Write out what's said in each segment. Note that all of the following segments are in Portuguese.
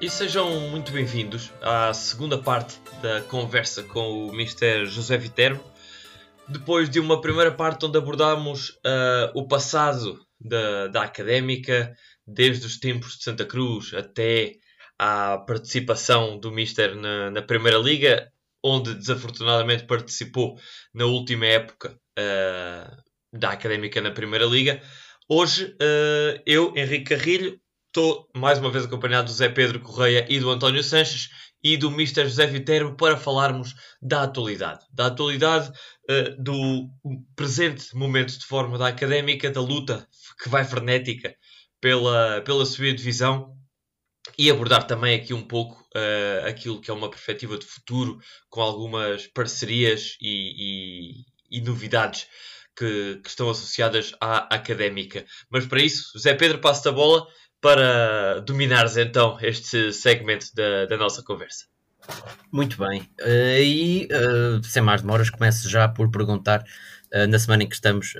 E sejam muito bem-vindos à segunda parte da conversa com o Mr. José Viterbo. Depois de uma primeira parte onde abordámos uh, o passado da, da académica, desde os tempos de Santa Cruz até à participação do Mister na, na Primeira Liga, onde desafortunadamente participou na última época uh, da académica na Primeira Liga. Hoje, uh, eu, Henrique Carrilho, estou mais uma vez acompanhado do Zé Pedro Correia e do António Sanches e do Mr. José Viterbo para falarmos da atualidade. Da atualidade uh, do presente momento de forma da académica, da luta que vai frenética pela, pela subida de divisão e abordar também aqui um pouco uh, aquilo que é uma perspectiva de futuro com algumas parcerias e, e, e novidades que, que, estão associadas à académica. Mas para isso, Zé Pedro, passo a bola para dominares então este segmento da, da nossa conversa. Muito bem. Uh, e uh, sem mais demoras, começo já por perguntar. Uh, na semana em que estamos,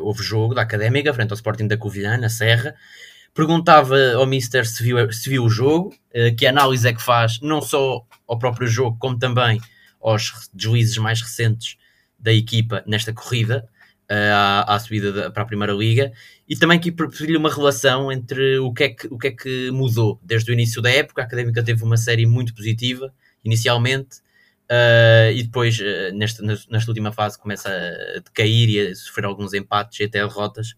houve jogo da Académica frente ao Sporting da Covilhã, na Serra. Perguntava ao Mister se viu, se viu o jogo, que análise é que faz, não só ao próprio jogo, como também aos juízes mais recentes da equipa nesta corrida à, à subida da, para a Primeira Liga e também aqui pedir-lhe uma relação entre o que, é que, o que é que mudou desde o início da época. A Académica teve uma série muito positiva inicialmente uh, e depois, uh, nesta, nesta última fase, começa a decair e a sofrer alguns empates e até derrotas.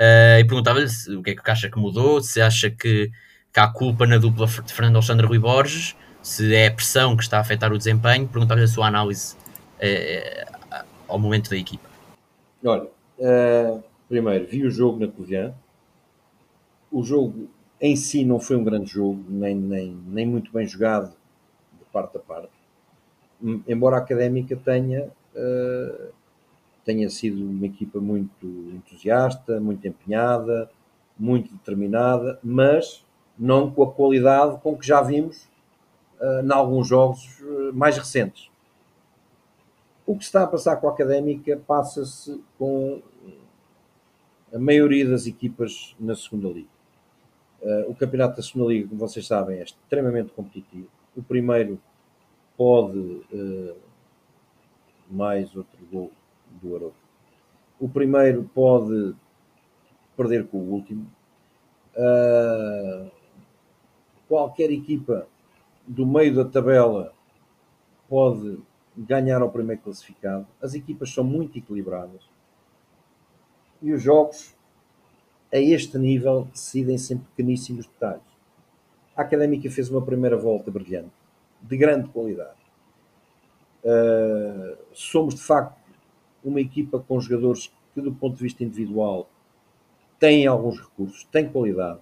Uh, e perguntava-lhe o que é que acha que mudou, se acha que, que há culpa na dupla de Fernando Alexandre Rui Borges, se é a pressão que está a afetar o desempenho. Perguntava-lhe a sua análise ao momento da equipa. Olha, uh, primeiro, vi o jogo na Covilhã. O jogo em si não foi um grande jogo, nem, nem, nem muito bem jogado de parte a parte. Embora a Académica tenha, uh, tenha sido uma equipa muito entusiasta, muito empenhada, muito determinada, mas não com a qualidade com que já vimos uh, em alguns jogos uh, mais recentes. O que está a passar com a Académica passa-se com a maioria das equipas na segunda liga. Uh, o campeonato da segunda liga, como vocês sabem, é extremamente competitivo. O primeiro pode uh, mais outro gol do Aroca. O primeiro pode perder com o último. Uh, qualquer equipa do meio da tabela pode ganhar ao primeiro classificado. As equipas são muito equilibradas. E os jogos, a este nível, decidem-se em pequeníssimos detalhes. A Académica fez uma primeira volta brilhante, de grande qualidade. Uh, somos, de facto, uma equipa com jogadores que, do ponto de vista individual, têm alguns recursos, têm qualidade.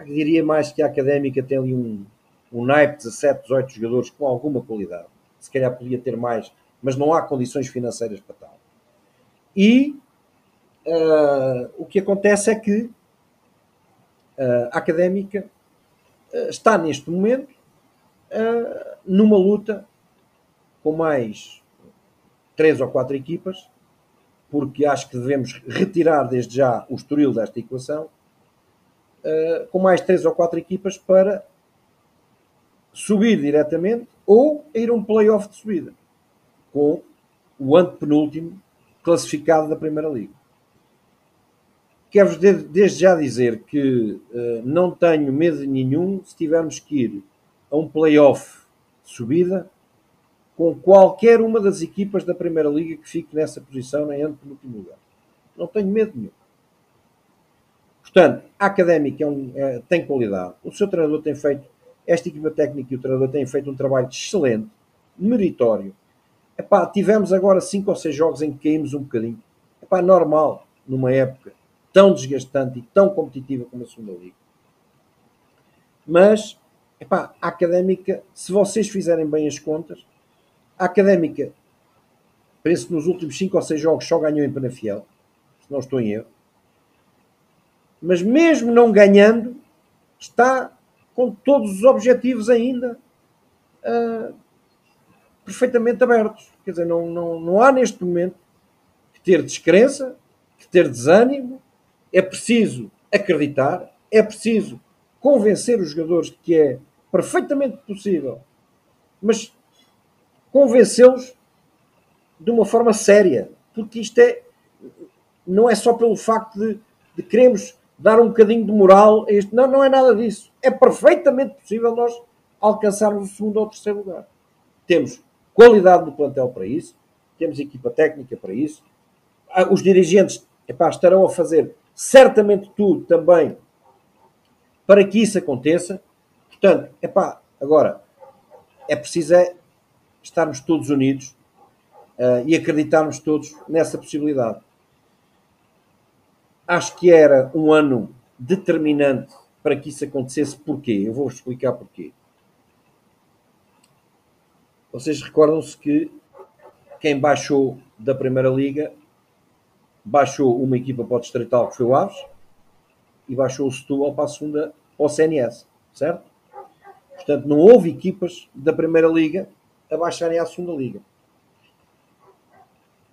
Eu diria mais que a Académica tem ali um, um naipe de 17, 18 jogadores com alguma qualidade se calhar podia ter mais, mas não há condições financeiras para tal. E uh, o que acontece é que uh, a académica uh, está neste momento numa luta com mais três ou quatro equipas, porque acho que devemos retirar desde já o estoril desta equação, com mais três ou quatro equipas para subir diretamente ou ir a um playoff de subida com o antepenúltimo classificado da Primeira Liga. Quero-vos desde já dizer que uh, não tenho medo nenhum se tivermos que ir a um playoff subida com qualquer uma das equipas da Primeira Liga que fique nessa posição em antepenúltimo lugar. Não tenho medo nenhum. Portanto, a Académica é um, é, tem qualidade. O seu treinador tem feito esta equipa técnica e o treinador têm feito um trabalho excelente, meritório. Epá, tivemos agora cinco ou seis jogos em que caímos um bocadinho. Epá, normal, numa época tão desgastante e tão competitiva como a segunda liga. Mas, epá, a académica, se vocês fizerem bem as contas, a académica, penso que nos últimos cinco ou seis jogos só ganhou em Penafiel, se não estou em erro. Mas mesmo não ganhando, está com todos os objetivos ainda uh, perfeitamente abertos. Quer dizer, não, não, não há neste momento que ter descrença, que ter desânimo, é preciso acreditar, é preciso convencer os jogadores que é perfeitamente possível, mas convencê-los de uma forma séria, porque isto é não é só pelo facto de, de queremos dar um bocadinho de moral a isto, não, não é nada disso. É perfeitamente possível nós alcançarmos o segundo ou terceiro lugar. Temos qualidade no plantel para isso, temos equipa técnica para isso, ah, os dirigentes epá, estarão a fazer certamente tudo também para que isso aconteça. Portanto, epá, agora é preciso é estarmos todos unidos uh, e acreditarmos todos nessa possibilidade. Acho que era um ano determinante para que isso acontecesse. Porquê? Eu vou explicar porquê. Vocês recordam-se que quem baixou da Primeira Liga baixou uma equipa para o Distrital, que foi o Aves, e baixou o Setúbal para a segunda, para o CNS, certo? Portanto, não houve equipas da Primeira Liga a baixarem à segunda Liga.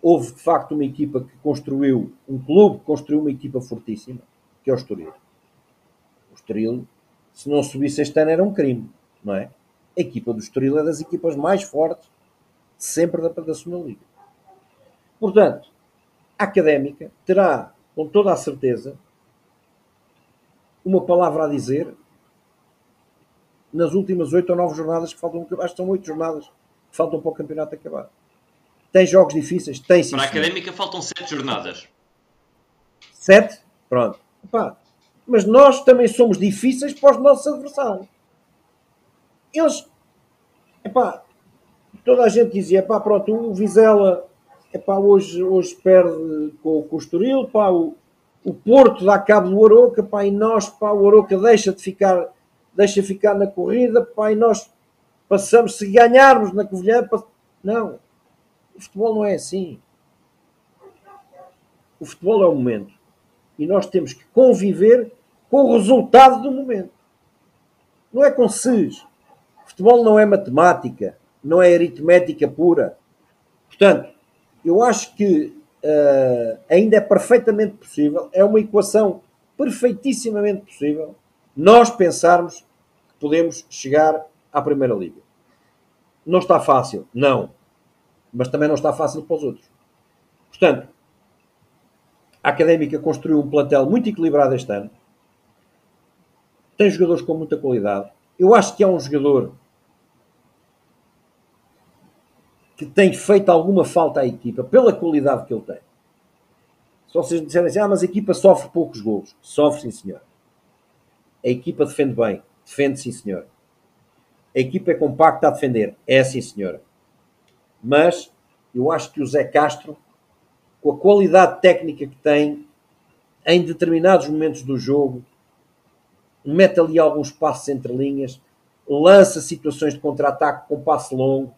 Houve, de facto, uma equipa que construiu, um clube que construiu uma equipa fortíssima, que é o Estoril. O Estoril, se não subisse este ano, era um crime, não é? A equipa do Estoril é das equipas mais fortes sempre da, da segunda Liga. Portanto, Académica terá, com toda a certeza, uma palavra a dizer nas últimas oito ou nove jornadas que faltam, acho que são oito jornadas que faltam para o campeonato acabar. Tem jogos difíceis? Tem sim. Para a Académica faltam sete jornadas. Sete? Pronto. Epá, mas nós também somos difíceis para os nossos adversários. Eles, epá, toda a gente dizia, epá, pronto, o Vizela, epá, hoje, hoje perde com, com o Estoril, pá, o, o Porto dá cabo do Aroca, pá, e nós, pá, o Aroca deixa de ficar, deixa ficar na corrida, pá, e nós passamos, se ganharmos na Covilhã, não, o futebol não é assim. O futebol é o momento. E nós temos que conviver com o resultado do momento. Não é com SES. Futebol não é matemática, não é aritmética pura. Portanto, eu acho que uh, ainda é perfeitamente possível, é uma equação perfeitissimamente possível, nós pensarmos que podemos chegar à Primeira Liga. Não está fácil, não mas também não está fácil para os outros. Portanto, a Académica construiu um plantel muito equilibrado este ano. Tem jogadores com muita qualidade. Eu acho que é um jogador que tem feito alguma falta à equipa pela qualidade que ele tem. Se vocês me disserem assim, ah, mas a equipa sofre poucos gols. Sofre, sim, senhor. A equipa defende bem. Defende, sim, senhor. A equipa é compacta a defender. É, sim, senhora mas eu acho que o Zé Castro, com a qualidade técnica que tem, em determinados momentos do jogo, mete ali alguns passos entre linhas, lança situações de contra-ataque com passe longo,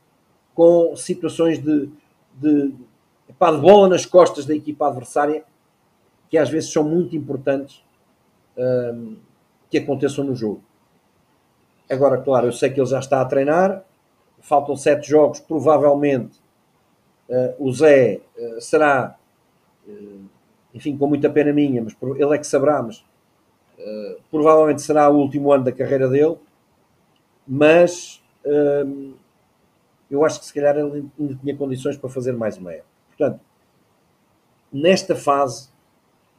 com situações de, de, epá, de bola nas costas da equipa adversária, que às vezes são muito importantes um, que aconteçam no jogo. Agora, claro, eu sei que ele já está a treinar, faltam sete jogos, provavelmente uh, o Zé uh, será, uh, enfim, com muita pena minha, mas ele é que saberá, mas provavelmente será o último ano da carreira dele, mas eu acho que se calhar ele ainda tinha condições para fazer mais uma época. Portanto, nesta fase,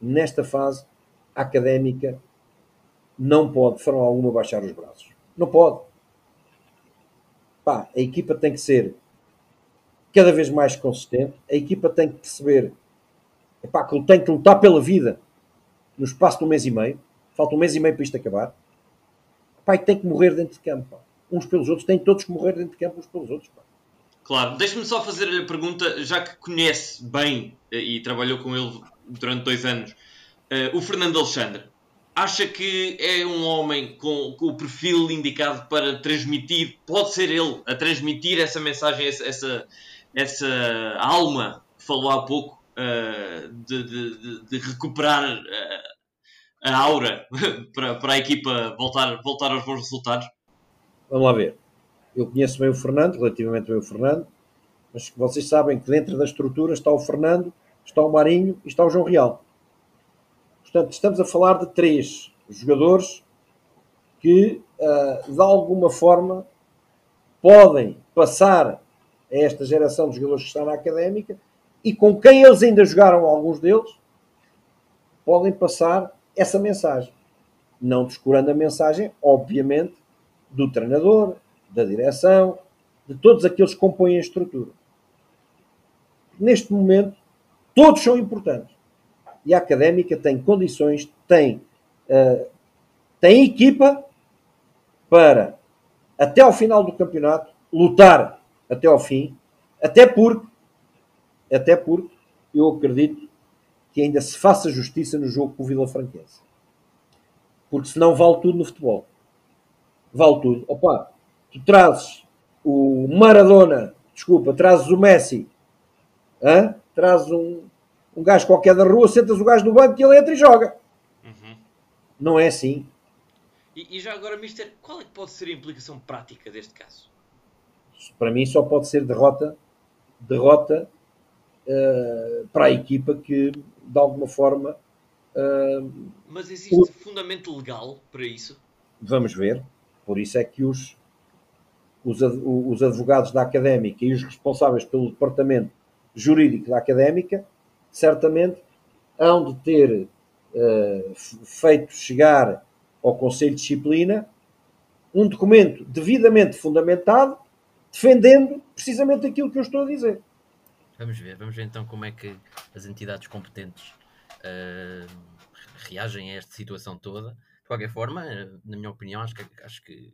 nesta fase, a académica não pode, de forma alguma, baixar os braços. Não pode pá, a equipa tem que ser cada vez mais consistente, a equipa tem que perceber epá, que tem que lutar pela vida no espaço de um mês e meio, falta um mês e meio para isto acabar, epá, e tem que morrer dentro de campo, pá. Uns pelos outros, têm todos que morrer dentro de campo uns pelos outros. Pá. Claro, deixe-me só fazer a pergunta, já que conhece bem eh, e trabalhou com ele durante dois anos, uh, o Fernando Alexandre acha que é um homem com, com, o perfil indicado para transmitir, pode ser ele a transmitir essa mensagem, essa, essa, essa alma que falou há pouco, uh, de, de, de, recuperar uh, a aura para, para a equipa voltar, voltar aos bons resultados? Vamos lá ver. Eu conheço bem o Fernando, relativamente bem o Fernando, mas vocês sabem que dentro da estrutura está o Fernando, está o Marinho e está o João Real Portanto, estamos a falar de três jogadores que, uh, de alguma forma, podem passar a esta geração de jogadores que está na académica e com quem eles ainda jogaram, alguns deles, podem passar essa mensagem. Não descurando a mensagem, obviamente, do treinador, da direção, de todos aqueles que compõem a estrutura. Neste momento, todos são importantes. E a académica tem condições, tem, uh, tem equipa para, até ao final do campeonato, lutar até ao fim, até porque, até porque eu acredito que ainda se faça justiça no jogo com o Vila Franquense. Porque senão vale tudo no futebol. Vale tudo. Opa, tu trazes o Maradona, desculpa, trazes o Messi, hein? trazes um, um gajo qualquer da rua, sentas o gajo no banco e ele entra e joga. Uhum. Não é assim. E, e, já agora, Mister, qual é que pode ser a implicação prática deste caso? Para mim só pode ser derrota, derrota uh, para a equipa que de alguma forma. Uh, Mas existe por... fundamento legal para isso? Vamos ver. Por isso é que os, os, os advogados da académica e os responsáveis pelo departamento jurídico da académica certamente hão de ter uh, feito chegar ao Conselho de Disciplina um documento devidamente fundamentado defendendo precisamente aquilo que eu estou a dizer. Vamos ver, vamos ver então como é que as entidades competentes uh, reagem a esta situação toda. Qualquer forma, na minha opinião, acho que, acho que,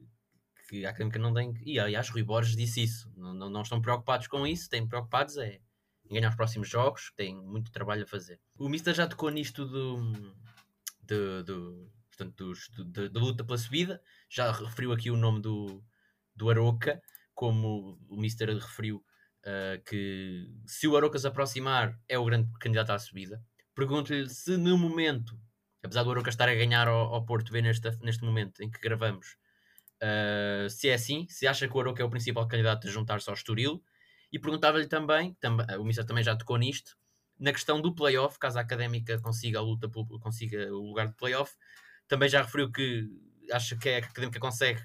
que a académica não tem. E aliás, Rui Borges disse isso. Não, não, não estão preocupados com isso, têm preocupados é em ganhar os próximos jogos, têm muito trabalho a fazer. O Mister já tocou nisto do, do, do portanto, da luta pela subida, já referiu aqui o nome do, do Aroca, como o Mister referiu uh, que se o Aroca se aproximar é o grande candidato à subida. Pergunto-lhe se no momento, apesar do Aroca estar a ganhar ao, ao Porto B neste, neste momento em que gravamos, uh, se é assim, se acha que o Aroca é o principal candidato a juntar-se ao Estoril. E perguntava-lhe também, tam, o Mister também já tocou nisto, na questão do playoff, caso a Académica consiga a luta, consiga o lugar de playoff, também já referiu que acha que a Académica consegue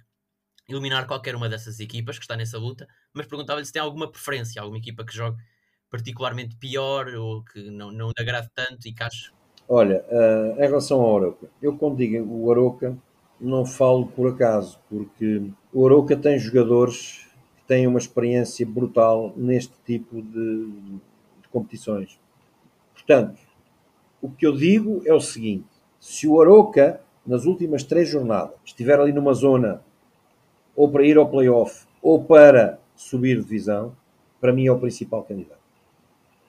eliminar qualquer uma dessas equipas que está nessa luta, mas perguntava-lhe se tem alguma preferência, alguma equipa que jogue particularmente pior ou que não, não lhe agrade tanto e que acho. Olha, uh, em relação ao Aroca, eu quando digo o Aroca não falo por acaso, porque o Aroca tem jogadores que têm uma experiência brutal neste tipo de, de competições. Portanto, o que eu digo é o seguinte: se o Aroca, nas últimas três jornadas, estiver ali numa zona ou para ir ao playoff ou para subir divisão, para mim é o principal candidato.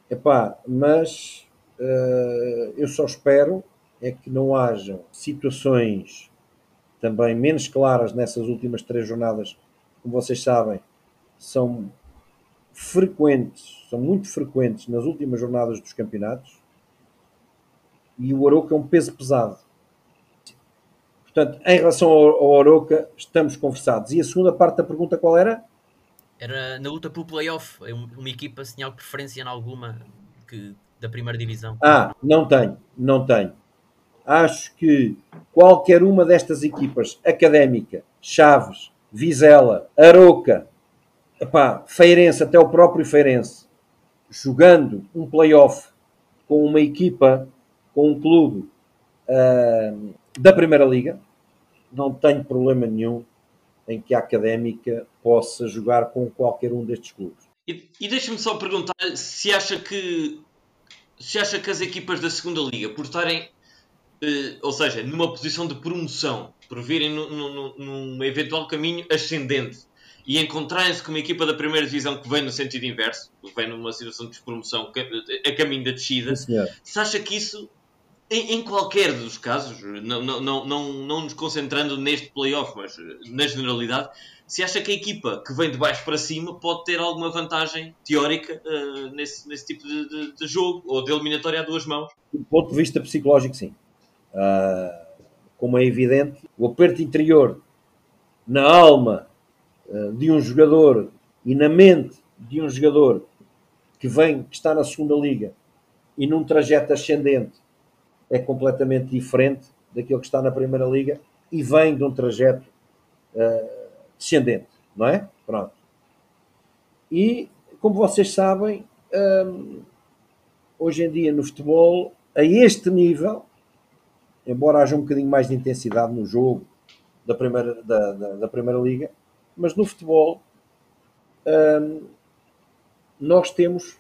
Epá, mas eu só espero é que não hajam situações também menos claras nessas últimas três jornadas, como vocês sabem, são frequentes, são muito frequentes nas últimas jornadas dos campeonatos, e o Aroca é um peso pesado. Portanto, em relação ao, ao estamos conversados. E a segunda parte da pergunta qual era? Era na luta pelo playoff, uma equipa sinal preferência em alguma que, da primeira divisão. Ah, não tenho, não tenho. Acho que qualquer uma destas equipas, Académica, Chaves, Vizela, Aroca, epá, Feirense, até o próprio Feirense, jogando um playoff com uma equipa, com um clube uh, da Primeira Liga, não tenho problema nenhum em que a Académica possa jogar com qualquer um destes clubes. E, e deixa-me só perguntar se acha que se acha que as equipas da segunda liga, por estarem, eh, ou seja, numa posição de promoção, por virem no, no, num eventual caminho ascendente e encontrarem-se com uma equipa da primeira divisão que vem no sentido inverso, que vem numa situação de despromoção a caminho da descida, Sim, se acha que isso em, em, qualquer dos casos, não, não, não, não, não nos concentrando neste playoff, mas na generalidade, se acha que a equipa que vem de baixo para cima pode ter alguma vantagem teórica uh, nesse, nesse tipo de, de, de, jogo ou de eliminatória a duas mãos? Do ponto de vista psicológico, sim. Uh, como é evidente, o aperto interior na alma uh, de um jogador e na mente de um jogador que vem, que está na segunda liga e num trajeto ascendente é completamente diferente daquilo que está na Primeira Liga e vem de um trajeto uh, descendente, não é? Pronto. E, como vocês sabem, um, hoje em dia no futebol, a este nível, embora haja um bocadinho mais de intensidade no jogo da primeira, da, da, da primeira liga, mas no futebol um, nós temos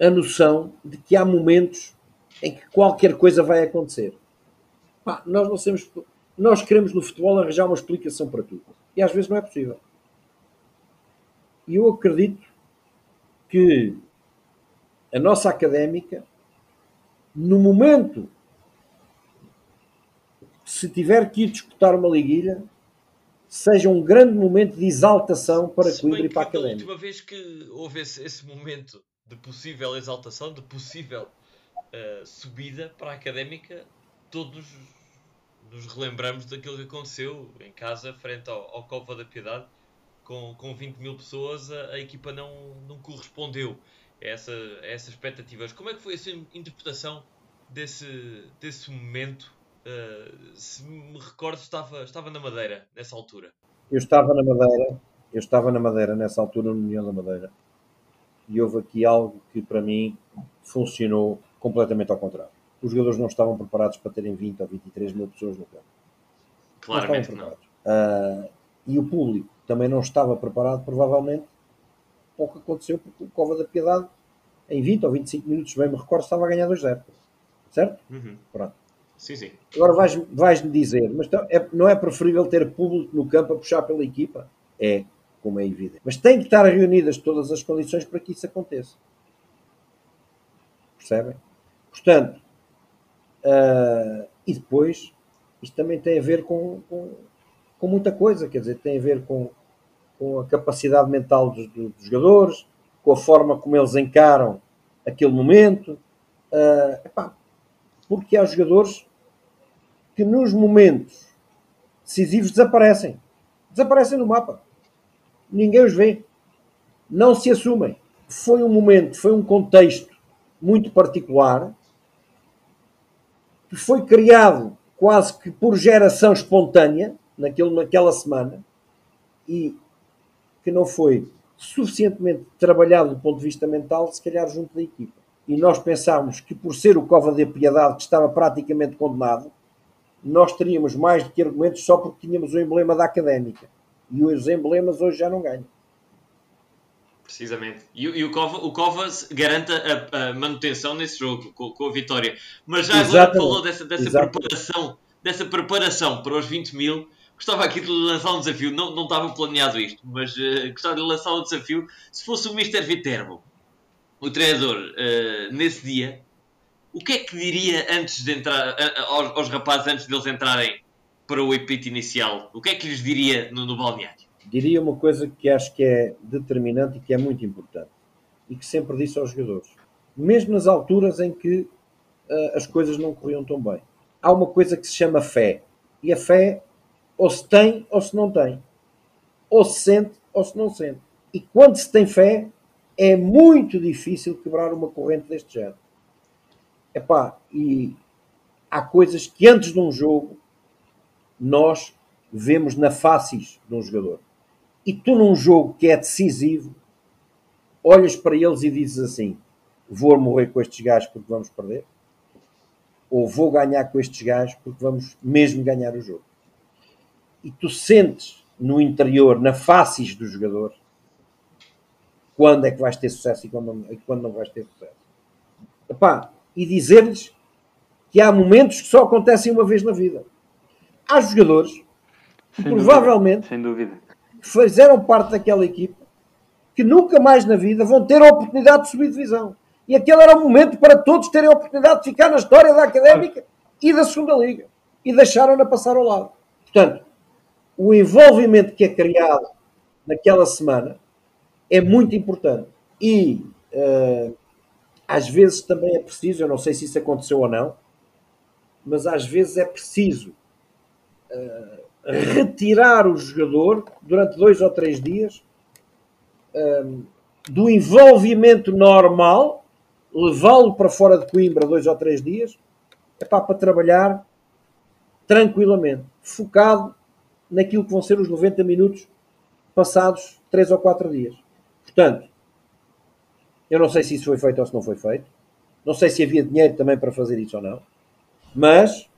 a noção de que há momentos em que qualquer coisa vai acontecer. Pá, nós não sabemos, nós queremos no futebol arranjar uma explicação para tudo. E às vezes não é possível. E eu acredito que a nossa académica, no momento, se tiver que ir disputar uma liguilha, seja um grande momento de exaltação para Coimbra e para a académica. A última vez que houve esse, esse momento de possível exaltação, de possível uh, subida para a académica, todos nos relembramos daquilo que aconteceu em casa, frente ao, ao Cova da Piedade, com, com 20 mil pessoas, a, a equipa não, não correspondeu a, essa, a essas expectativas. Como é que foi a sua interpretação desse, desse momento? Uh, se me recordo, estava, estava na Madeira nessa altura. Eu estava na Madeira, eu estava na Madeira nessa altura, no União da Madeira e houve aqui algo que para mim funcionou completamente ao contrário. Os jogadores não estavam preparados para terem 20 ou 23 mil pessoas no campo. Claramente não. não. Uh, e o público também não estava preparado, provavelmente, para o que aconteceu, porque o Cova da Piedade, em 20 ou 25 minutos, bem me recordo, estava a ganhar 2-0. Certo? Uhum. Pronto. Sim, sim. Agora vais-me vais dizer, mas então, é, não é preferível ter público no campo a puxar pela equipa? É como é evidente. Mas tem que estar reunidas todas as condições para que isso aconteça. Percebem? Portanto, uh, e depois, isto também tem a ver com, com, com, muita coisa, quer dizer, tem a ver com, com a capacidade mental dos, dos, jogadores, com a forma como eles encaram aquele momento. Uh, epá, porque há jogadores que nos momentos decisivos desaparecem. Desaparecem no mapa ninguém os vê, não se assumem. Foi um momento, foi um contexto muito particular que foi criado quase que por geração espontânea naquele, naquela semana e que não foi suficientemente trabalhado do ponto de vista mental, se calhar junto da equipa. E nós pensámos que por ser o Cova de Piedade que estava praticamente condenado, nós teríamos mais do que argumentos só porque tínhamos o emblema da académica e os emblemas hoje já não ganham. Precisamente. E, e o, Cova, o Covas garante a, a, manutenção nesse jogo, com, com, a vitória. Mas já Exatamente. agora falou dessa, dessa preparação, dessa preparação para os 20 mil. Gostava aqui de lançar um desafio, não, não estava planeado isto, mas uh, gostava de lançar um desafio. Se fosse o Mr. Viterbo, o treinador, uh, nesse dia, o que é que diria antes de entrar, uh, aos, aos rapazes antes deles entrarem para o epíteto inicial, o que é que lhes diria no, no balneário? Diria uma coisa que acho que é determinante e que é muito importante e que sempre disse aos jogadores, mesmo nas alturas em que uh, as coisas não corriam tão bem. Há uma coisa que se chama fé e a fé ou se tem ou se não tem, ou se sente ou se não sente. E quando se tem fé, é muito difícil quebrar uma corrente deste género. Epá, e há coisas que antes de um jogo nós vemos na faces de um jogador. E tu, num jogo que é decisivo, olhas para eles e dizes assim: vou morrer com estes gajos porque vamos perder, ou vou ganhar com estes gajos porque vamos mesmo ganhar o jogo. E tu sentes no interior, na faces do jogador, quando é que vais ter sucesso e quando, e quando não vais ter sucesso. Epá, e dizer-lhes que há momentos que só acontecem uma vez na vida há jogadores que sem provavelmente sem dúvida. Fizeram parte daquela equipa que nunca mais na vida vão ter a oportunidade de subir divisão. E aquele era o momento para todos terem a oportunidade de ficar na história da Académica e da Segunda Liga. E deixaram-na passar ao lado. Portanto, o envolvimento que é criado naquela semana é muito importante. E uh, às vezes também é preciso, eu não sei se isso aconteceu ou não, mas às vezes é preciso uh, retirar o jogador durante dois ou três dias uh, do envolvimento normal, levá-lo para fora de Coimbra dois ou três dias, epá, para trabalhar tranquilamente, focado naquilo que vão ser os 90 minutos passados 3 ou 4 dias. Portanto, eu não sei se isso foi feito ou se não foi feito. Não sei se havia dinheiro também para fazer isso ou não. Mas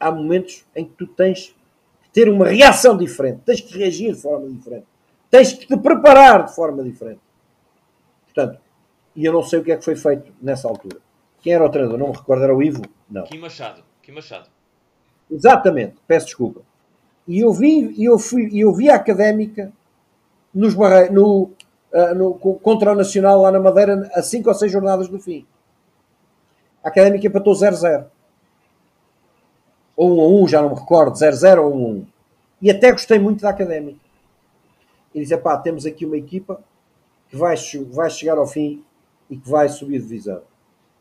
há momentos em que tu tens que ter uma reação diferente, tens que reagir de forma diferente, tens que te preparar de forma diferente. Portanto, e eu não sei o que é que foi feito nessa altura. Quem era o treinador? Não me recordo, era o Ivo? Não. Kim Machado. Kim Machado. Exatamente, peço desculpa. E eu vi, eu fui, eu vi a académica nos barre... no, uh, no, contra o Nacional lá na Madeira a 5 ou 6 jornadas do fim. A académica empatou 0-0 ou 1 a 1, já não me recordo, 0-0 ou 1 a 1. E até gostei muito da Académica. E disse, pá, temos aqui uma equipa que vai, vai chegar ao fim e que vai subir divisão.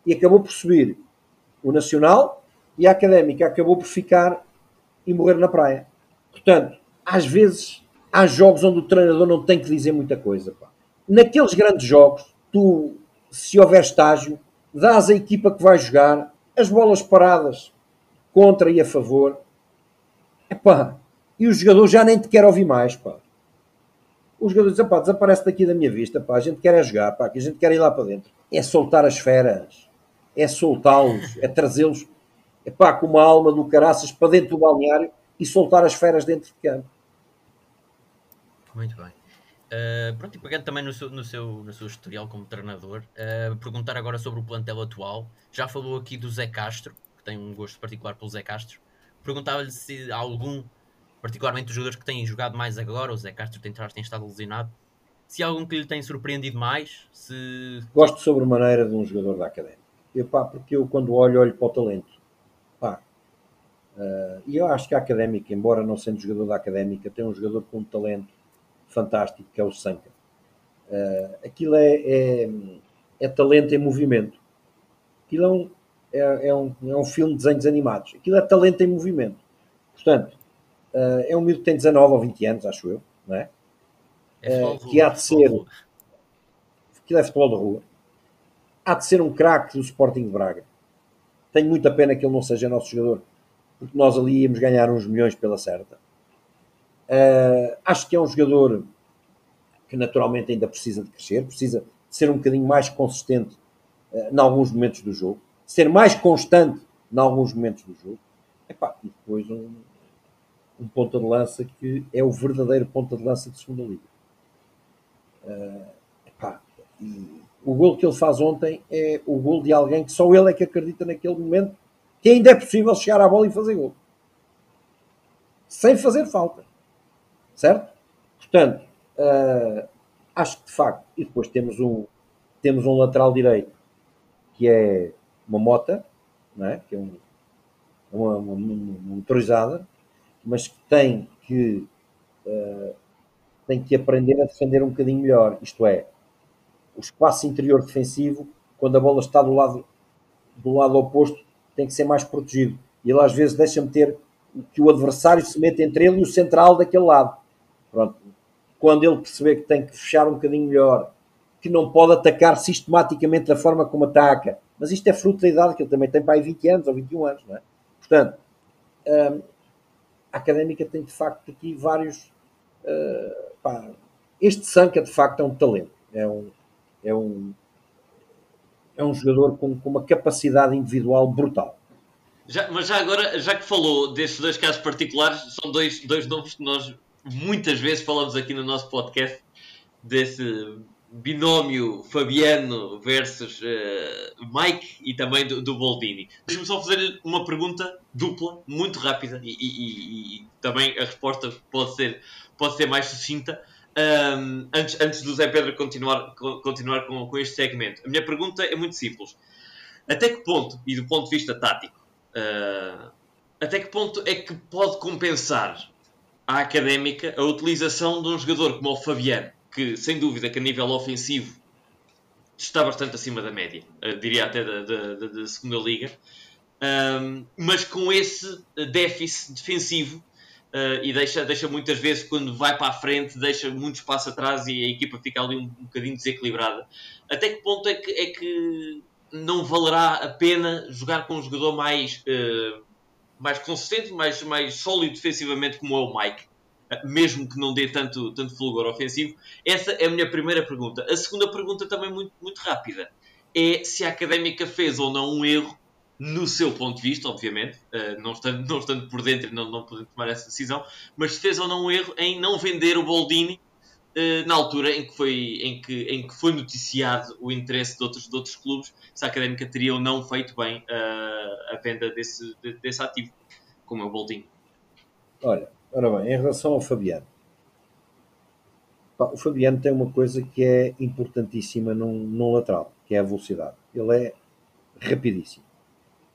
E acabou por subir o Nacional e a Académica acabou por ficar e morrer na praia. Portanto, às vezes há jogos onde o treinador não tem que dizer muita coisa. Pá. Naqueles grandes jogos, tu, se houver estágio, dás a equipa que vai jogar, as bolas paradas contra e a favor. Epá, e o jogador já nem te quer ouvir mais, pá. Os jogadores dizem, pá, desaparece daqui da minha vista, pá, a gente quer é jogar, pá, a gente quer ir lá para dentro. É soltar as feras, é soltá-los, é trazê-los, pá, com uma alma do caraças para dentro do balneário e soltar as feras dentro de campo. Muito bem. Uh, pronto, e pegando também no seu, no, seu, no seu historial como treinador, uh, perguntar agora sobre o plantel atual. Já falou aqui do Zé Castro, tem um gosto particular pelo Zé Castro. Perguntava-lhe se algum, particularmente os jogadores que têm jogado mais agora, o Zé Castro tem, tem estado lesionado, se algum que lhe tem surpreendido mais, se... Gosto sobre maneira de um jogador da Académica. Eu, pá, porque eu quando olho, olho para o talento. Pá, uh, e eu acho que a Académica, embora não sendo jogador da Académica, tem um jogador com um talento fantástico, que é o Sanca. Uh, aquilo é, é, é talento em movimento. Aquilo é um, é, é, um, é um filme de desenhos animados. Aquilo é talento em movimento. Portanto, uh, é um miúdo que tem 19 ou 20 anos, acho eu, não é? é uh, que há de ser. Aquilo é futebol de rua. Há de ser um craque do Sporting de Braga. Tenho muita pena que ele não seja nosso jogador, porque nós ali íamos ganhar uns milhões pela certa. Uh, acho que é um jogador que naturalmente ainda precisa de crescer, precisa de ser um bocadinho mais consistente uh, em alguns momentos do jogo ser mais constante em alguns momentos do jogo. Epá, e depois um, um ponta de lança que é o verdadeiro ponta de lança de segunda liga. Uh, epá, o gol que ele faz ontem é o gol de alguém que só ele é que acredita naquele momento que ainda é possível chegar à bola e fazer gol. Sem fazer falta. Certo? Portanto, uh, acho que de facto, e depois temos um, temos um lateral direito que é uma mota, não é? que é um, uma, uma, uma, motorizada, mas que tem que, uh, tem que aprender a defender um bocadinho melhor. Isto é, o espaço interior defensivo, quando a bola está do lado, do lado oposto, tem que ser mais protegido. E ele às vezes deixa meter que o adversário se meta entre ele e o central daquele lado. Pronto. Quando ele perceber que tem que fechar um bocadinho melhor, que não pode atacar sistematicamente da forma como ataca, mas isto é fruto da idade que ele também tem para aí 20 anos ou 21 anos, não é? Portanto, hum, a académica tem de facto aqui vários. Uh, pá, este Sanca de facto é um talento, é um, é um, é um jogador com, com uma capacidade individual brutal. Já, mas já agora, já que falou destes dois casos particulares, são dois, dois nomes que nós muitas vezes falamos aqui no nosso podcast, desse binómio Fabiano versus uh, Mike e também do, do Boldini. Deixa-me só fazer uma pergunta dupla, muito rápida e, e, e, também a resposta pode ser, pode ser mais sucinta. Um, antes, antes do Zé Pedro continuar, continuar com, com este segmento, a minha pergunta é muito simples. Até que ponto, e do ponto de vista tático, uh, até que ponto é que pode compensar a académica a utilização de um jogador como o Fabiano? Que sem dúvida que a nível ofensivo está bastante acima da média, uh, diria até da, da, da segunda liga, um, mas com esse déficit defensivo uh, e deixa, deixa muitas vezes quando vai para a frente, deixa muito espaço atrás e a equipa fica ali um, um bocadinho desequilibrada. Até que ponto é que, é que não valerá a pena jogar com um jogador mais uh, mais consistente, mais, mais sólido defensivamente, como é o Mike, mesmo que não dê tanto, tanto fulgor ofensivo? Essa é a minha primeira pergunta. A segunda pergunta, também muito, muito rápida, é se a académica fez ou não um erro, no seu ponto de vista, obviamente, não, estando, não estando por dentro e não, não podendo tomar essa decisão, mas se fez ou não um erro em não vender o Boldini eh, na altura em que, foi, em, que, em que foi noticiado o interesse de outros, de outros clubes, se a Académica teria ou não feito bem uh, a venda desse, desse ativo, como é o Boldinho. Olha, ora bem, em relação ao Fabiano, o Fabiano tem uma coisa que é importantíssima num, num lateral, que é a velocidade. Ele é rapidíssimo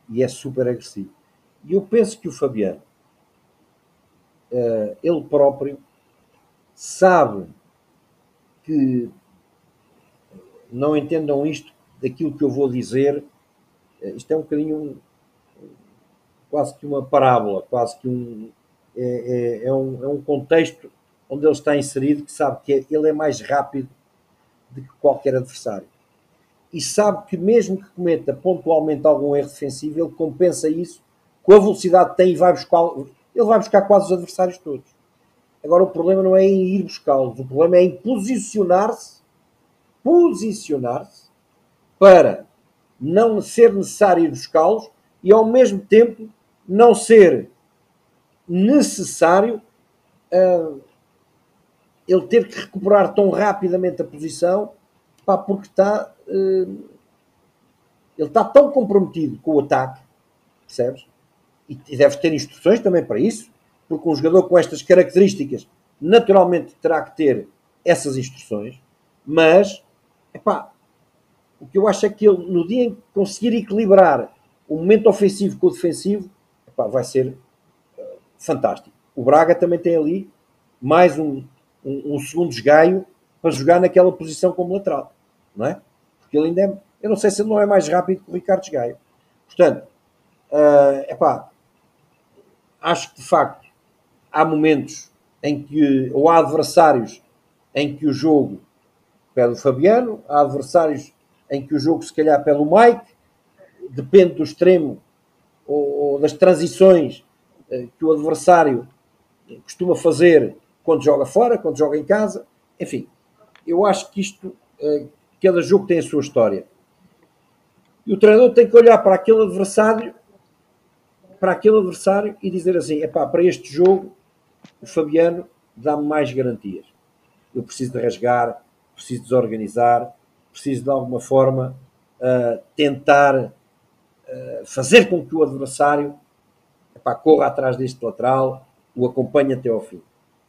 e é super agressivo. E eu penso que o Fabiano, uh, ele próprio, sabe que não entendam isto daquilo que eu vou dizer. Eh, isto é um bocadinho quase que uma parábola, quase que um é, é, é, um, é um contexto onde ele está inserido que sabe que é, ele é mais rápido do que qualquer adversário. E sabe que mesmo que cometa pontualmente algum erro defensivo, ele compensa isso com a velocidade que tem e vai buscar, ele vai buscar quase os adversários todos. Agora o problema não é em ir buscá-los, o problema é em posicionar-se, posicionar-se para não ser necessário ir buscá-los e ao mesmo tempo não ser necessário uh, ele ter que recuperar tão rapidamente a posição pá, porque está uh, ele está tão comprometido com o ataque percebes? E, e deve ter instruções também para isso porque um jogador com estas características naturalmente terá que ter essas instruções, mas epá, o que eu acho é que ele, no dia em que conseguir equilibrar o momento ofensivo com o defensivo, epá, vai ser fantástico. O Braga também tem ali mais um, um, um, segundo esgaio para jogar naquela posição como lateral, não é? Porque ele ainda é, eu não sei se ele não é mais rápido que o Ricardo Esgaio. Portanto, uh, epá, acho que de facto há momentos em que, ou há adversários em que o jogo pede o Fabiano, há adversários em que o jogo se calhar pede o Mike, depende do extremo ou, ou das transições que o adversário costuma fazer quando joga fora, quando joga em casa, enfim, eu acho que isto, eh, cada jogo tem a sua história. E o treinador tem que olhar para aquele adversário, para aquele adversário e dizer assim, é para este jogo o Fabiano dá-me mais garantias. Eu preciso de rasgar, preciso desorganizar, preciso de alguma forma uh, tentar uh, fazer com que o adversário epá, corra atrás deste lateral, o acompanhe até ao fim.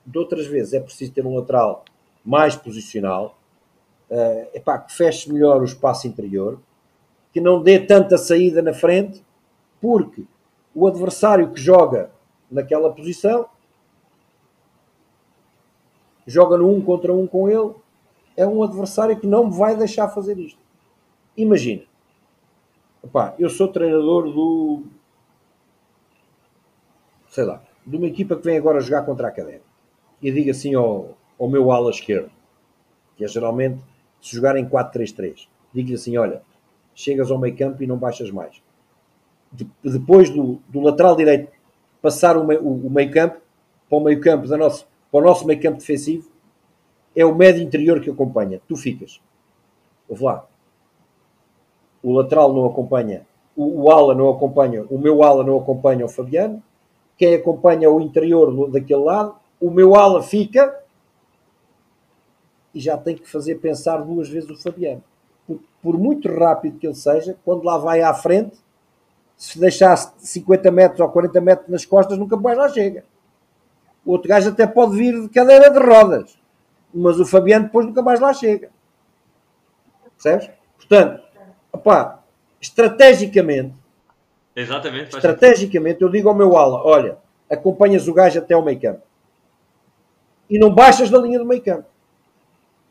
De outras vezes é preciso ter um lateral mais posicional, uh, epá, que feche melhor o espaço interior, que não dê tanta saída na frente, porque o adversário que joga naquela posição joga no um contra um com ele, é um adversário que não me vai deixar fazer isto. Imagina, Epá, eu sou treinador do sei lá, de uma equipa que vem agora jogar contra a Académica e digo assim ao, ao meu ala esquerdo, que é geralmente se jogar em 4-3-3, digo-lhe assim: olha, chegas ao meio campo e não baixas mais. De, depois do, do, lateral direito passar o, meio, o, o meio campo para o meio campo da nossa para o nosso meio campo defensivo, é o médio interior que acompanha. Tu ficas. Ouve lá. O lateral não acompanha, o, o ala não acompanha, o meu ala não acompanha o Fabiano. Quem acompanha o interior daquele lado, o meu ala fica e já tem que fazer pensar duas vezes o Fabiano. Por, por muito rápido que ele seja, quando lá vai à frente, se deixasse 50 metros ou 40 metros nas costas, nunca mais lá chega. O outro gajo até pode vir de cadeira de rodas, mas o Fabiano depois nunca mais lá chega. Percebes? Portanto, opá, estrategicamente, Exatamente, estrategicamente, eu digo ao meu ala: olha, acompanhas o gajo até ao meio campo e não baixas da linha do meio campo.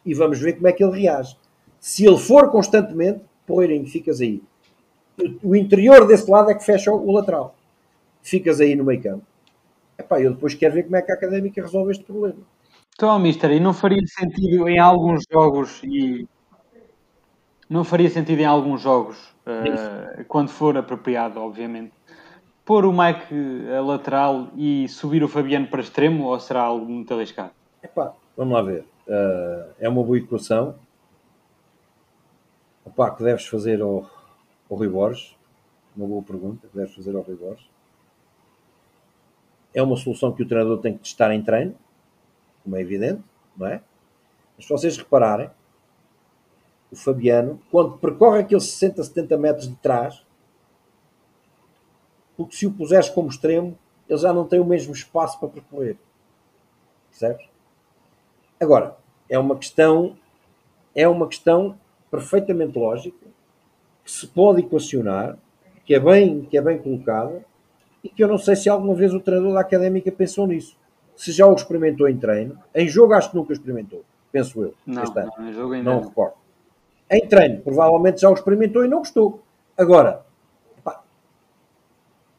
E vamos ver como é que ele reage. Se ele for constantemente, poeirinho, ficas aí. O interior desse lado é que fecha o lateral. Ficas aí no meio campo. Epá, eu depois quero ver como é que a Académica resolve este problema. Então, Mister, e não faria sentido em alguns jogos e não faria sentido em alguns jogos, uh, quando for apropriado, obviamente, pôr o Mike a lateral e subir o Fabiano para extremo ou será algo muito arriscado? Epá, vamos lá ver. Uh, é uma boa equação Epá, que deves fazer ao, ao Rui Borges. Uma boa pergunta que deves fazer ao Rui Borges. É uma solução que o treinador tem que testar em treino, como é evidente, não é? Mas se vocês repararem, o Fabiano, quando percorre aqueles 60, 70 metros de trás, porque se o puseres como extremo, ele já não tem o mesmo espaço para percorrer. Percebes? Agora, é uma questão, é uma questão perfeitamente lógica, que se pode equacionar, que é bem, que é bem colocada, e que eu não sei se alguma vez o treinador da académica pensou nisso. Se já o experimentou em treino, em jogo acho que nunca experimentou, penso eu. Não, não, em jogo ainda não, não recordo. Em treino, provavelmente já o experimentou e não gostou. Agora, pá,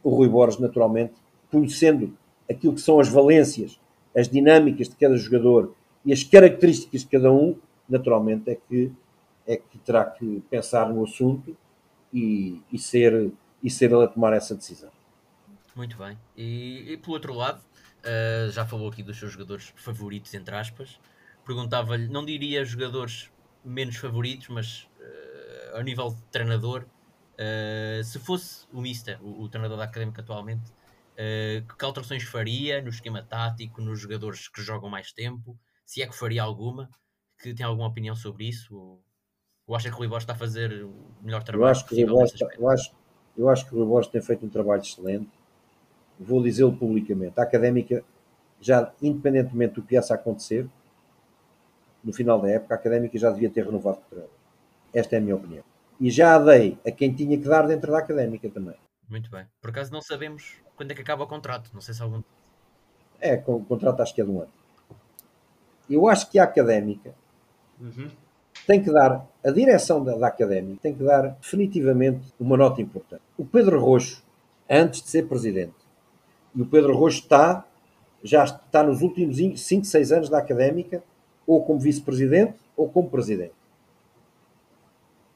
o Rui Borges, naturalmente, conhecendo aquilo que são as valências, as dinâmicas de cada jogador e as características de cada um, naturalmente é que, é que terá que pensar no assunto e, e, ser, e ser ele a tomar essa decisão. Muito bem. E, e pelo outro lado, uh, já falou aqui dos seus jogadores favoritos, entre aspas. Perguntava-lhe, não diria jogadores menos favoritos, mas uh, ao nível de treinador, uh, se fosse o Mister, o, o treinador da Académica atualmente, uh, que alterações faria no esquema tático, nos jogadores que jogam mais tempo? Se é que faria alguma? Que tem alguma opinião sobre isso? Ou, ou acha que o Rui Borges está a fazer o melhor trabalho eu acho que o Rui está, eu, acho, eu acho que o Rui Borges tem feito um trabalho excelente. Vou dizê-lo publicamente. A Académica, já independentemente do que viesse a acontecer, no final da época, a Académica já devia ter renovado o treinador. Esta é a minha opinião. E já a dei a quem tinha que dar dentro da Académica também. Muito bem. Por acaso não sabemos quando é que acaba o contrato. Não sei se algum. É, o contrato acho que é de um ano. Eu acho que a Académica uhum. tem que dar, a direção da, da Académica tem que dar definitivamente uma nota importante. O Pedro Roxo, antes de ser presidente, e o Pedro Roxo está, já está nos últimos 5, 6 anos da Académica, ou como vice-presidente ou como presidente.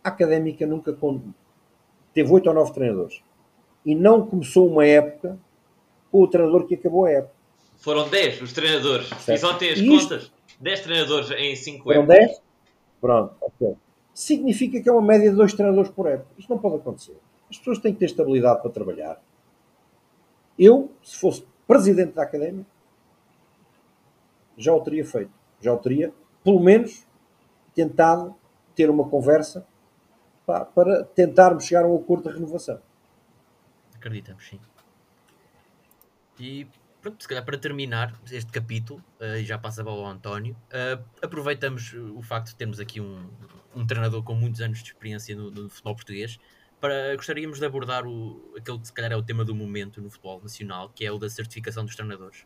A Académica nunca teve oito ou nove treinadores e não começou uma época com o treinador que acabou a época. Foram 10 os treinadores. Fiz ontem as contas. 10 treinadores em 5 Foram épocas. 10? Pronto, ok. Significa que é uma média de 2 treinadores por época. Isto não pode acontecer. As pessoas têm que ter estabilidade para trabalhar. Eu, se fosse presidente da academia, já o teria feito já o teria, pelo menos, tentado ter uma conversa pá, para tentarmos chegar a um acordo de renovação. Acreditamos, sim. E pronto, se calhar para terminar este capítulo, uh, e já passa a bola ao António, uh, aproveitamos o facto de termos aqui um, um treinador com muitos anos de experiência no, no futebol português. Para, gostaríamos de abordar o, aquele que se calhar é o tema do momento no futebol nacional, que é o da certificação dos treinadores.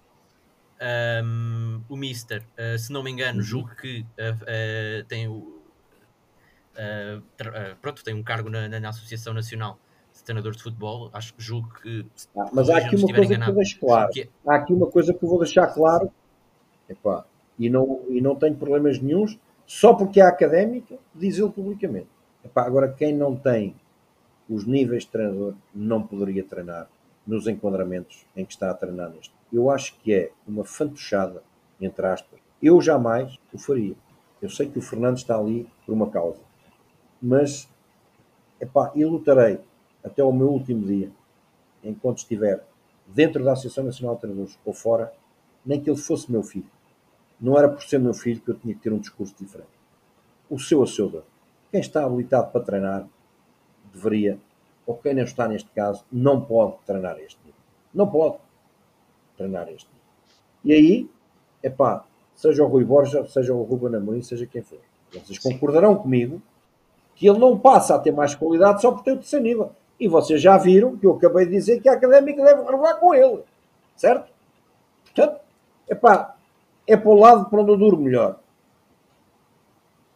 Um, o Mister, uh, se não me engano, uhum. julgo que uh, tem o. pronto, tem um cargo na, na, na, Associação Nacional de Treinadores de Futebol. Acho que julgo que. Ah, mas há aqui uma coisa enganado, que eu deixo claro. Que... É- há aqui uma coisa que eu vou deixar claro. Epá, e, não, e não tenho problemas nenhums, só porque é académica, diz ele publicamente. Epá, agora, quem não tem os níveis de treinador não poderia treinar nos enquadramentos em que está a treinar neste eu acho que é uma fantochada, entre aspas. Eu jamais o faria. Eu sei que o Fernando está ali por uma causa. Mas, epá, eu lutarei até o meu último dia, enquanto estiver dentro da Associação Nacional de Treinadores ou fora, nem que ele fosse meu filho. Não era por ser meu filho que eu tinha que ter um discurso diferente. O seu a seu dor. Quem está habilitado para treinar deveria, ou quem não está neste caso, não pode treinar este nível. Não pode treinar este. E aí, é pá, seja o Rui Borja, seja o Ruben Amorim, seja quem for. Vocês concordarão comigo que ele não passa a ter mais qualidade só por ter o terceiro nível. E vocês já viram que eu acabei de dizer que a académica deve renovar com ele. Certo? Portanto, é pá, é para o lado para onde eu duro melhor.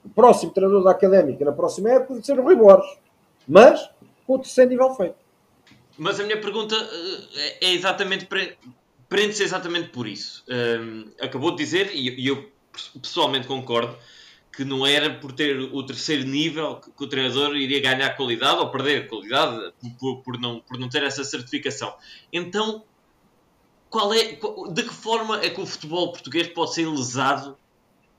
O próximo treinador da académica na próxima época deve ser o Rui Borges. Mas com o terceiro nível feito. Mas a minha pergunta eh, é exatamente para, prende-se exatamente por isso. Um, acabou de dizer, e, e, eu pessoalmente concordo, que não era por ter o terceiro nível que, que o treinador iria ganhar qualidade ou perder qualidade por, por, não, por não ter essa certificação. Então, qual é, de que forma é que o futebol português pode ser lesado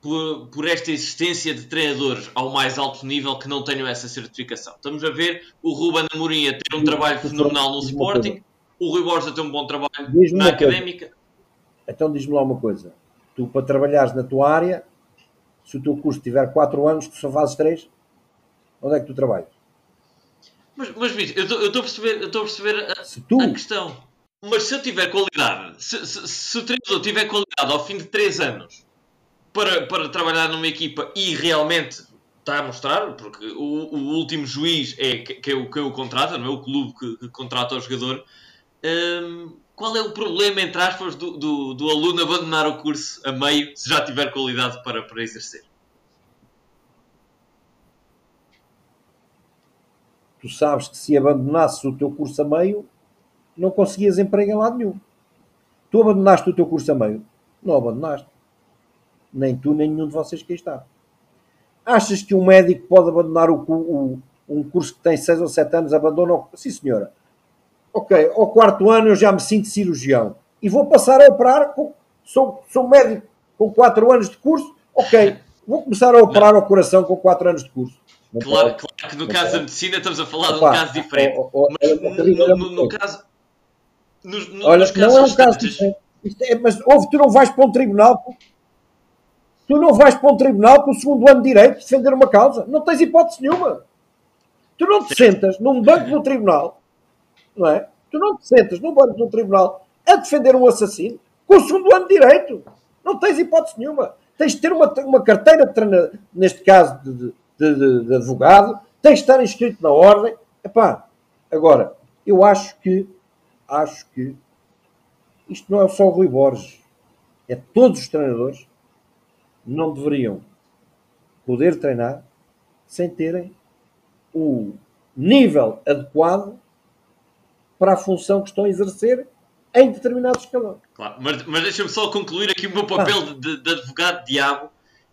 por, por, esta existência de treinadores ao mais alto nível que não tenham essa certificação. Estamos a ver o Ruben Amorim a ter um trabalho fenomenal no Sporting, o Rui Borges a ter um bom trabalho na Académica. Coisa. Então diz-me lá uma coisa. Tu, para trabalhares na tua área, se o teu curso tiver 4 anos, tu só fazes 3, onde é que tu trabalhas? Mas, mas eu estou a perceber, eu a, perceber a, tu... a, questão. Mas se eu tiver qualidade, se, se, se o treinador tiver qualidade ao fim de 3 anos para, para trabalhar numa equipa e realmente está a mostrar, porque o, o último juiz é que, que, é o, que o contrata, não é o clube que, que contrata o jogador. Hum, qual é o problema, entre aspas, do, do, do, aluno abandonar o curso a meio se já tiver qualidade para, para exercer? Tu sabes que se abandonasses o teu curso a meio, não conseguias emprego em lado nenhum. Tu abandonaste o teu curso a meio? Não abandonaste nem tu, nem nenhum de vocês que está. Achas que um médico pode abandonar o, o, um curso que tem 6 ou 7 anos? Abandona? Sim, senhora. Ok, ao quarto ano eu já me sinto cirurgião e vou passar a operar. Com, sou, sou médico com 4 anos de curso. Ok, vou começar a operar ao coração com 4 anos de curso. Claro, claro, que no caso da medicina estamos a falar Opa, de um caso diferente. Mas no, no, no, caso. No, Olha, não é um caso diferente. É, mas ouve, tu não vais para um tribunal Tu não vais para um tribunal com o segundo ano de direito defender uma causa. Não tens hipótese nenhuma. Tu não te sentas num banco do tribunal, não é? Tu não te sentas num banco do tribunal a defender um assassino com o segundo ano de direito. Não tens hipótese nenhuma. Tens de ter uma, uma carteira de neste caso de, de, de, de, advogado, tens de estar inscrito na ordem. Epá, agora, eu acho que acho que isto não é só o Rui Borges, é todos os treinadores não deveriam poder treinar sem terem o nível adequado para a função que estão a exercer em determinado escalão. Claro, mas, mas deixa-me só concluir aqui o meu papel ah. de, de, advogado diabo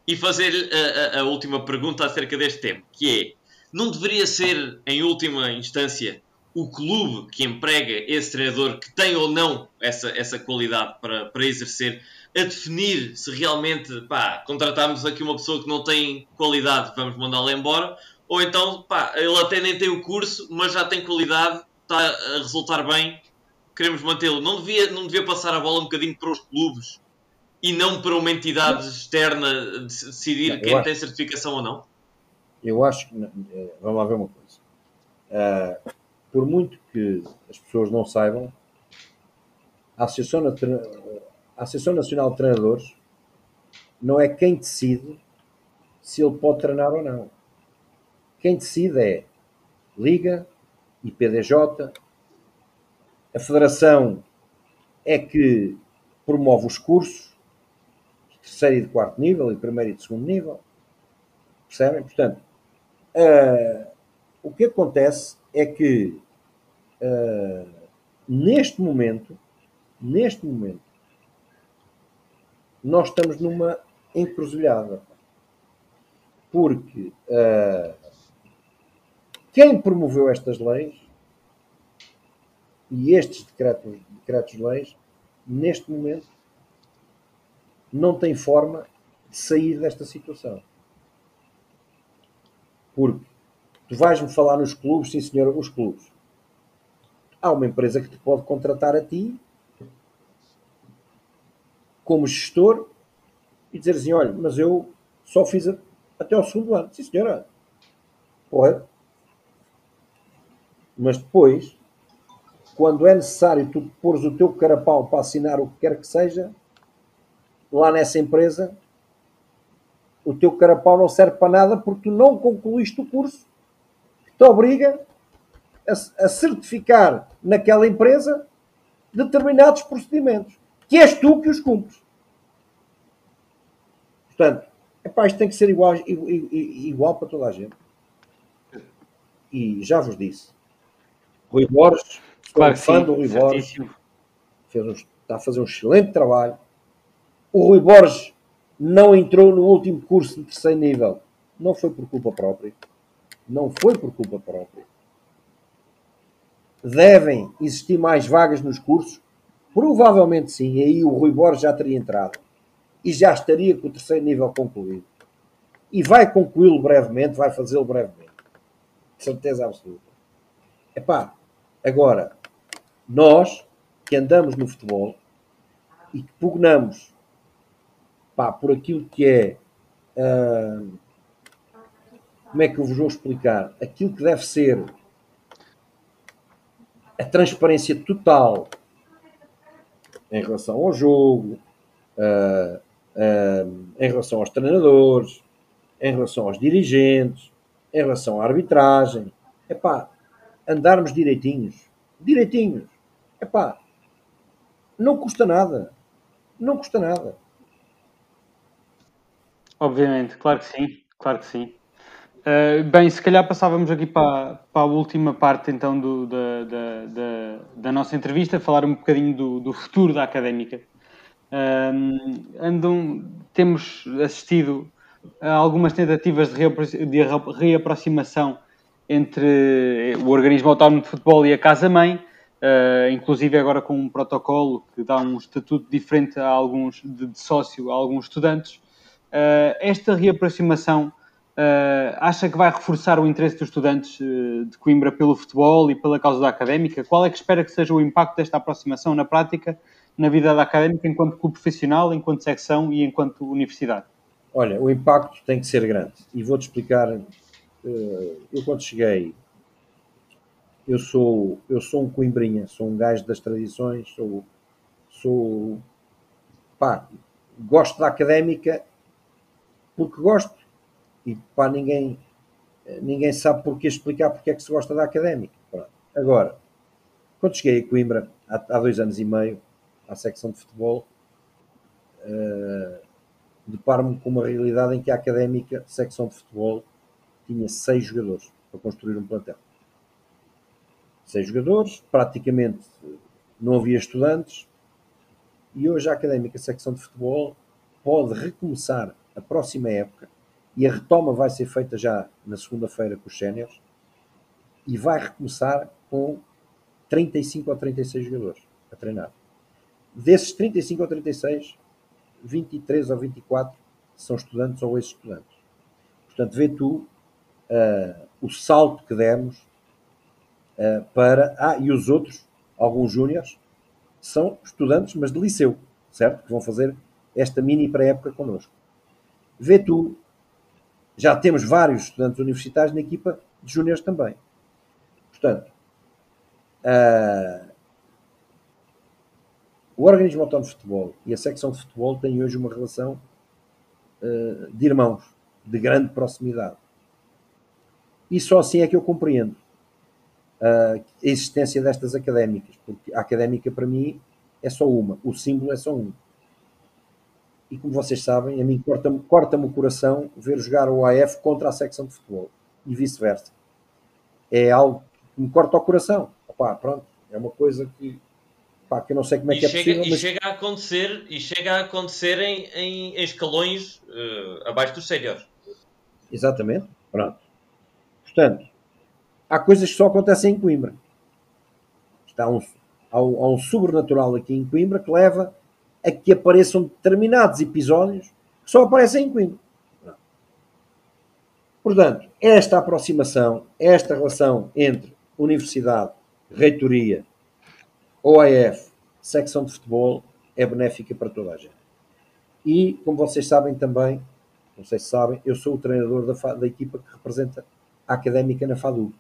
e fazer a, a, a, última pergunta acerca deste tema, que é, não deveria ser, em última instância, o clube que emprega esse treinador que tem ou não essa, essa qualidade para, para exercer a definir se realmente pá, contratamos aqui uma pessoa que não tem qualidade, vamos mandá-la embora, ou então pá, ele até nem tem o curso, mas já tem qualidade, está a resultar bem, queremos mantê-lo. Não devia, não devia passar a bola um bocadinho para os clubes e não para uma entidade externa decidir não, quem acho, tem certificação ou não? Eu acho que. Eh, vamos lá ver uma coisa. Uh, por muito que as pessoas não saibam, a Associação a Associação Nacional de Treinadores não é quem decide se ele pode treinar ou não. Quem decide é Liga e PDJ. A Federação é que promove os cursos de terceiro e de quarto nível e primeiro e de segundo nível. Percebem? Portanto, uh, o que acontece é que uh, neste momento, neste momento, nós estamos numa encruzilhada. Porque uh, quem promoveu estas leis e estes decretos, decretos-leis, neste momento, não tem forma de sair desta situação. Porque tu vais-me falar nos clubes, sim senhor, os clubes. Há uma empresa que te pode contratar a ti como gestor e dizer assim: olha, mas eu só fiz até ao segundo ano. Sim, senhora. Pode. Mas depois, quando é necessário tu pôres o teu carapau para assinar o que quer que seja, lá nessa empresa, o teu carapau não serve para nada porque tu não concluíste o curso que te obriga a, a certificar naquela empresa determinados procedimentos que és tu que os cumpres. Portanto, epá, isto tem que ser igual, igual para toda a gente. E já vos disse, Rui Borges, claro fã sim, do Rui Borges, está a fazer um excelente trabalho. O Rui Borges não entrou no último curso de terceiro nível. Não foi por culpa própria. Não foi por culpa própria. Devem existir mais vagas nos cursos? Provavelmente sim. Aí o Rui Borges já teria entrado. E já estaria com o terceiro nível concluído. E vai concluí-lo brevemente, vai fazê-lo brevemente. De certeza absoluta. Epá, agora, nós que andamos no futebol e que pugnamos pá, por aquilo que é. Uh, como é que eu vos vou explicar? Aquilo que deve ser a transparência total em relação ao jogo, uh, uh, em relação aos treinadores, em relação aos dirigentes, em relação à arbitragem. É pá, andarmos direitinhos. Direitinhos. É pá, não custa nada. Não custa nada. Obviamente, claro que sim, claro que sim. Uh, bem, se calhar passávamos aqui para, para a última parte então do, da, da, da, da, nossa entrevista, falar um bocadinho do, do futuro da académica. Uh, andam, temos assistido a algumas tentativas de, de reaproximação entre o organismo autónomo de futebol e a casa-mãe, uh, inclusive agora com um protocolo que dá um estatuto diferente a alguns de, de sócio a alguns estudantes. Uh, esta reaproximação uh, acha que vai reforçar o interesse dos estudantes de Coimbra pelo futebol e pela causa da académica? Qual é que espera que seja o impacto desta aproximação na prática, na vida da académica, enquanto clube profissional, enquanto secção e enquanto universidade? Olha, o impacto tem que ser grande. E vou-te explicar. Eu, quando cheguei, eu sou, eu sou um coimbrinha, sou um gajo das tradições, sou, sou pá, gosto da académica porque gosto. E pá, ninguém, ninguém sabe porquê explicar porque é que se gosta da académica. Pronto. Agora, quando cheguei a Coimbra, há, há, dois anos e meio, à secção de futebol, uh, deparo-me com uma realidade em que a académica, secção de futebol, tinha seis jogadores para construir um plantel. Seis jogadores, praticamente não havia estudantes, e hoje a académica, secção de futebol, pode recomeçar a próxima época, e a retoma vai ser feita já na segunda-feira com os séniores, e vai recomeçar com 35 ou 36 jogadores a treinar. Desses 35 ou 36, 23 ou 24 são estudantes ou ex-estudantes. Portanto, vê tu uh, o salto que demos uh, para. Ah, e os outros, alguns júniores, são estudantes, mas de liceu, certo? Que vão fazer esta mini pré-época connosco. Vê tu, já temos vários estudantes universitários na equipa de júniores também. Portanto, uh, o organismo autónomo de futebol e a secção de futebol têm hoje uma relação uh, de irmãos, de grande proximidade. E só assim é que eu compreendo uh, a existência destas académicas, porque a académica para mim é só uma, o símbolo é só um e como vocês sabem, a mim corta-me corta o coração ver jogar o AF contra a secção de futebol e vice-versa. É algo que me corta o coração. Opá, pronto, é uma coisa que, opá, que eu não sei como é e que é chega, possível. E mas... chega a acontecer, e chega a acontecer em, em, em escalões uh, abaixo dos séniores. Exatamente, pronto. Portanto, há coisas que só acontecem em Coimbra. Está um, há, um, há um sobrenatural aqui em Coimbra que leva a que apareçam determinados episódios que só aparecem em Coimbra. Portanto, esta aproximação, esta relação entre universidade, reitoria, OAF, secção de futebol, é benéfica para toda a gente. E, como vocês sabem também, não sei se sabem, eu sou o treinador da, da equipa que representa académica na FADU.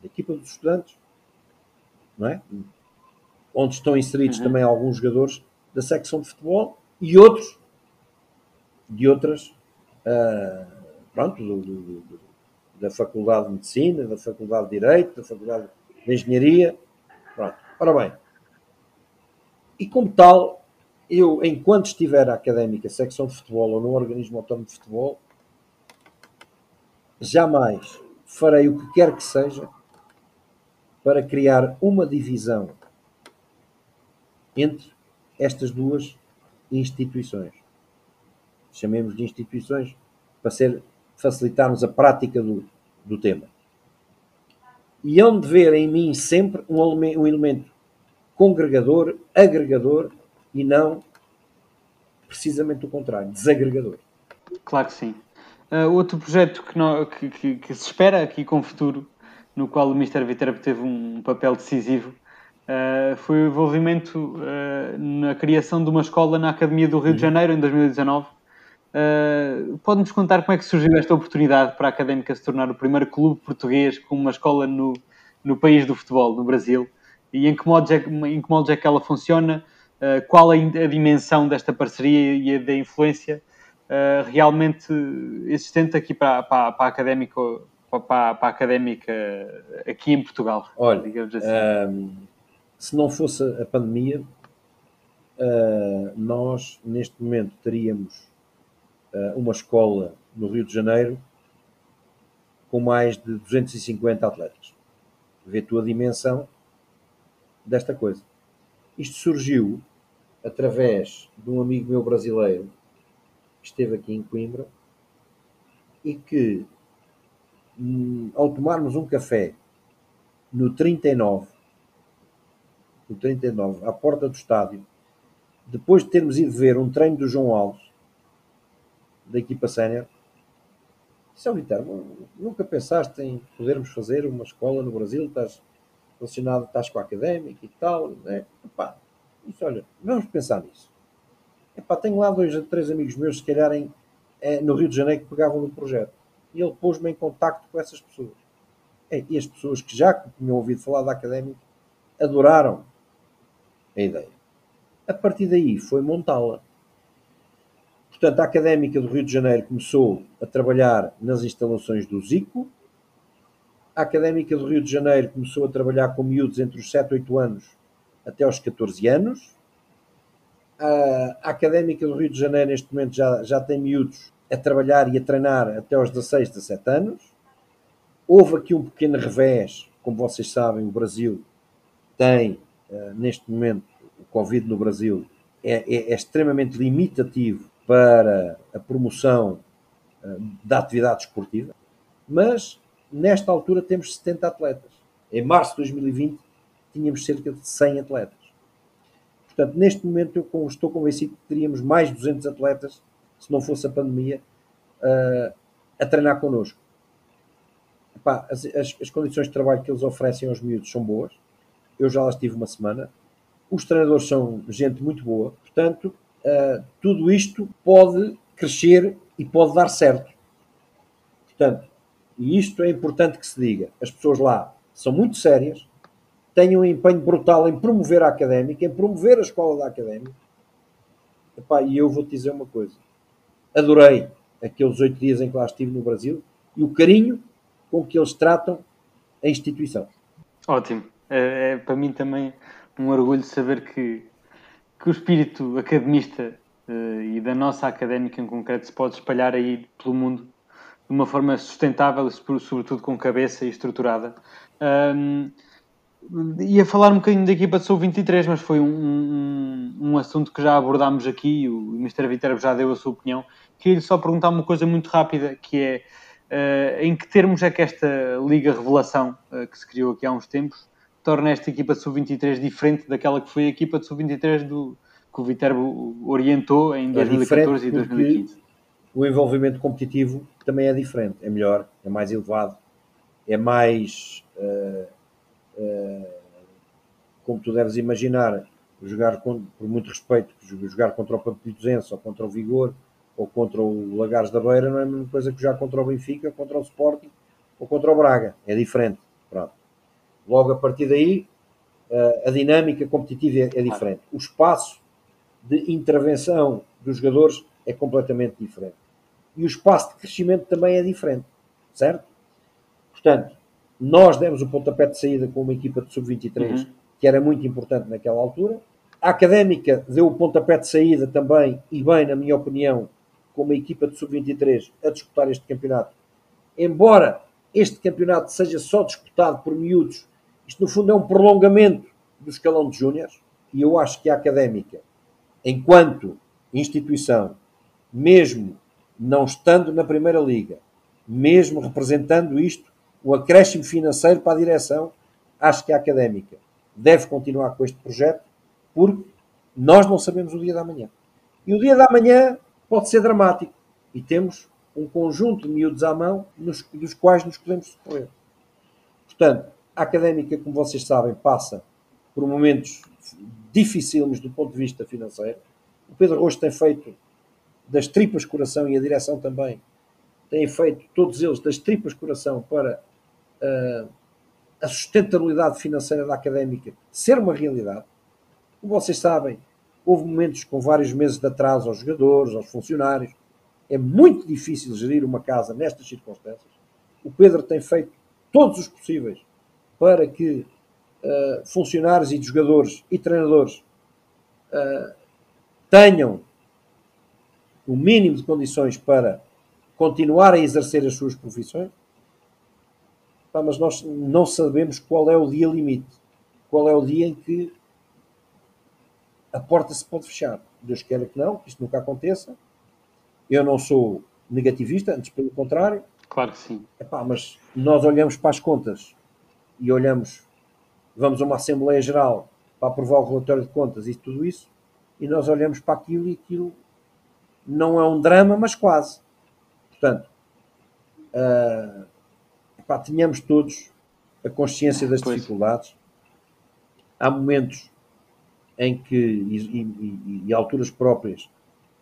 Da equipa dos estudantes, não é? Onde estão inseridos uhum. também alguns jogadores da secção de futebol e outros de outras, uh, pronto, do, do, do, da Faculdade de Medicina, da Faculdade de Direito, da Faculdade de Engenharia. Pronto. Ora bem, e como tal, eu, enquanto estiver a académica, secção de futebol ou no organismo autónomo de futebol, jamais farei o que quer que seja para criar uma divisão entre estas duas instituições. chamemos de instituições, para ser, facilitarmos a prática do, do tema. E hão de ver em mim sempre um, um elemento congregador, agregador e não precisamente o contrário, desagregador. Claro que sim. Uh, outro projeto que, não, que, que, que, se espera aqui com o futuro, no qual o Mr. Viterbo teve um papel decisivo, uh, foi o envolvimento uh, na criação de uma escola na Academia do Rio de uhum. Janeiro, em 2019. Pode-nos contar como é que surgiu esta oportunidade para a Académica se tornar o primeiro clube português com uma escola no, no país do futebol, no Brasil? E em que modos é, em que, modos é que ela funciona? qual a, a dimensão desta parceria e a da influência uh, realmente existente aqui para, para, para a académica para, para, a académica aqui em Portugal. Olha, assim. um, ehm, se não fosse a pandemia, uh, nós neste momento teríamos uh, uma escola no Rio de Janeiro com mais de 250 atletas. Vê tu a dimensão desta coisa. Isto surgiu através de um amigo meu brasileiro esteve aqui em Coimbra e que, hum, ao tomarmos um café no 39, no 39, à porta do estádio, depois de termos ido ver um treino do João Alves, da equipa sénior, disse ao Vitor, nunca pensaste em podermos fazer uma escola no Brasil, estás relacionado, estás com a académica e tal, né? Epá, disse, olha, vamos pensar nisso. Epá, tenho lá dois ou três amigos meus, se calhar é, no Rio de Janeiro, que pegavam no projeto. E ele pôs-me em contacto com essas pessoas. É, e as pessoas que já tinham ouvido falar da Académica adoraram a ideia. A partir daí foi montá-la. Portanto, a Académica do Rio de Janeiro começou a trabalhar nas instalações do Zico. A Académica do Rio de Janeiro começou a trabalhar com miúdos entre os 7 e 8 anos até aos 14 anos a, Académica do Rio de Janeiro, neste momento, já, já tem miúdos a trabalhar e a treinar até aos 16, 17 anos. Houve aqui um pequeno revés, como vocês sabem, o Brasil tem, uh, neste momento, o Covid no Brasil é, é, é extremamente limitativo para a promoção uh, da atividade esportiva, mas nesta altura temos 70 atletas. Em março de 2020 tínhamos cerca de 100 atletas. Portanto, neste momento eu estou convencido que teríamos mais de 200 atletas, se não fosse a pandemia, uh, a treinar connosco. Epá, as, as, as, condições de trabalho que eles oferecem aos miúdos são boas. Eu já las tive uma semana. Os treinadores são gente muito boa. Portanto, uh, tudo isto pode crescer e pode dar certo. Portanto, e isto é importante que se diga. As pessoas lá são muito sérias, tem um empenho brutal em promover a académica, em promover a escola da académica. Epá, e eu vou-te dizer uma coisa: adorei aqueles oito dias em que lá estive no Brasil e o carinho com que eles tratam a instituição. Ótimo. É, é para mim também um orgulho saber que, que o espírito academista uh, e da nossa académica em concreto se pode espalhar aí pelo mundo de uma forma sustentável, sobretudo com cabeça e estruturada. Ia falar um bocadinho da equipa de Sub-23, mas foi um, um, um, assunto que já abordámos aqui, o Mr. Viterbo já deu a sua opinião. Queria só perguntar uma coisa muito rápida, que é uh, em que termos é que esta Liga Revelação, uh, que se criou aqui há uns tempos, torna esta equipa de Sub-23 diferente daquela que foi a equipa de Sub-23 do que o Viterbo orientou em 2014 é e 2015? O envolvimento competitivo também é diferente, é melhor, é mais elevado, é mais... Uh, como tu deves imaginar, jogar com, por muito respeito, jogar contra o Pampituzense ou contra o Vigor ou contra o Lagares da Beira não é a mesma coisa que jogar contra o Benfica, contra o Sporting ou contra o Braga. É diferente. Pronto. Logo a partir daí, eh, a dinâmica competitiva é, é diferente. O espaço de intervenção dos jogadores é completamente diferente. E o espaço de crescimento também é diferente. Certo? Portanto, nós demos o pontapé de saída com uma equipa de sub-23 uhum. que era muito importante naquela altura. A Académica deu o pontapé de saída também, e bem, na minha opinião, com uma equipa de sub-23 a disputar este campeonato. Embora este campeonato seja só disputado por miúdos, isto no fundo é um prolongamento do escalão de júniores, e eu acho que a Académica, enquanto instituição, mesmo não estando na Primeira Liga, mesmo representando isto, o acréscimo financeiro para a direção, acho que a Académica deve continuar com este projeto, porque nós não sabemos o dia da manhã. E o dia da manhã pode ser dramático. E temos um conjunto de miúdos à mão nos, dos quais nos podemos socorrer. Portanto, a Académica, como vocês sabem, passa por momentos dificílimos do ponto de vista financeiro. O Pedro Rocha tem feito das tripas coração e a direção também têm feito, todos eles, das tripas coração para a sustentabilidade financeira da académica ser uma realidade. Como vocês sabem, houve momentos com vários meses de atraso aos jogadores, aos funcionários. É muito difícil gerir uma casa nestas circunstâncias. O Pedro tem feito todos os possíveis para que uh, funcionários e jogadores e treinadores uh, tenham o mínimo de condições para continuar a exercer as suas profissões. Mas nós não sabemos qual é o dia limite, qual é o dia em que a porta se pode fechar. Deus queira que não, que isto nunca aconteça. Eu não sou negativista, antes pelo contrário. Claro que sim. Epá, mas nós olhamos para as contas e olhamos, vamos a uma Assembleia Geral para aprovar o relatório de contas e tudo isso, e nós olhamos para aquilo e aquilo não é um drama, mas quase. Portanto, uh, epá, tínhamos todos a consciência das pois. dificuldades. Há momentos em que, e, e, e, alturas próprias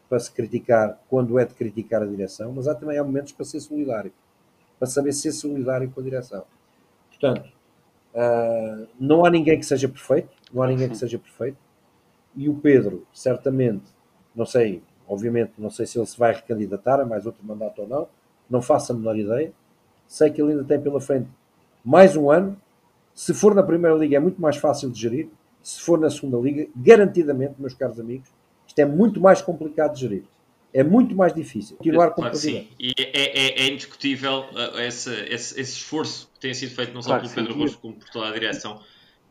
para se criticar, quando é de criticar a direção, mas há também há momentos para ser solidário, para saber ser solidário com a direção. Portanto, uh, não há ninguém que seja perfeito, não há ninguém que seja perfeito, e o Pedro, certamente, não sei, obviamente, não sei se ele se vai recandidatar a mais outro mandato ou não, não faço a menor ideia, sei que ele ainda tem pela frente mais um ano, se for na Primeira Liga é muito mais fácil de gerir, se for na segunda liga, garantidamente, meus caros amigos, isto é muito mais complicado de gerir. É muito mais difícil. Continuar com claro Sim, e é, é, é indiscutível uh, esse, esse, esse, esforço que tem sido feito não só claro, pelo Pedro Rocha como por toda a direção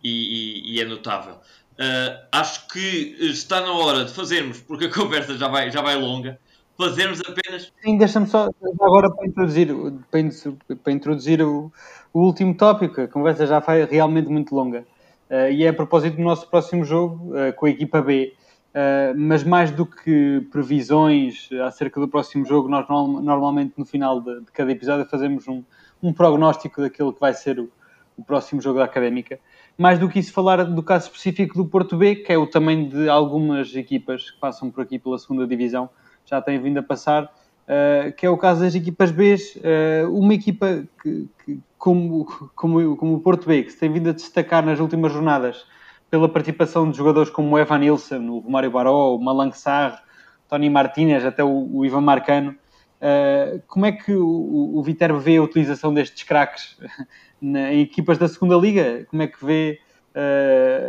e, e, e é notável. Uh, acho que está na hora de fazermos, porque a conversa já vai, já vai longa, fazermos apenas. Sim, deixa-me só agora para introduzir, para, introduzir o, o último tópico, a conversa já vai realmente muito longa. Uh, e é a propósito do nosso próximo jogo uh, com a equipa B. Uh, mas mais do que previsões acerca do próximo jogo, nós no, normalmente no final de, de, cada episódio fazemos um, um prognóstico daquilo que vai ser o, o, próximo jogo da Académica. Mais do que isso, falar do caso específico do Porto B, que é o tamanho de algumas equipas que passam por aqui pela segunda divisão, já têm vindo a passar, uh, que é o caso das equipas B, uh, uma equipa que, que, como, como, como o Porto B, que se tem vindo a destacar nas últimas jornadas pela participação de jogadores como o Evan Nilsson, o Romário Baró, o Malang Sarr, Tony Martinez, até o, o Ivan Marcano. Uh, como é que o, o Viterbo vê a utilização destes craques na, em equipas da segunda liga? Como é que vê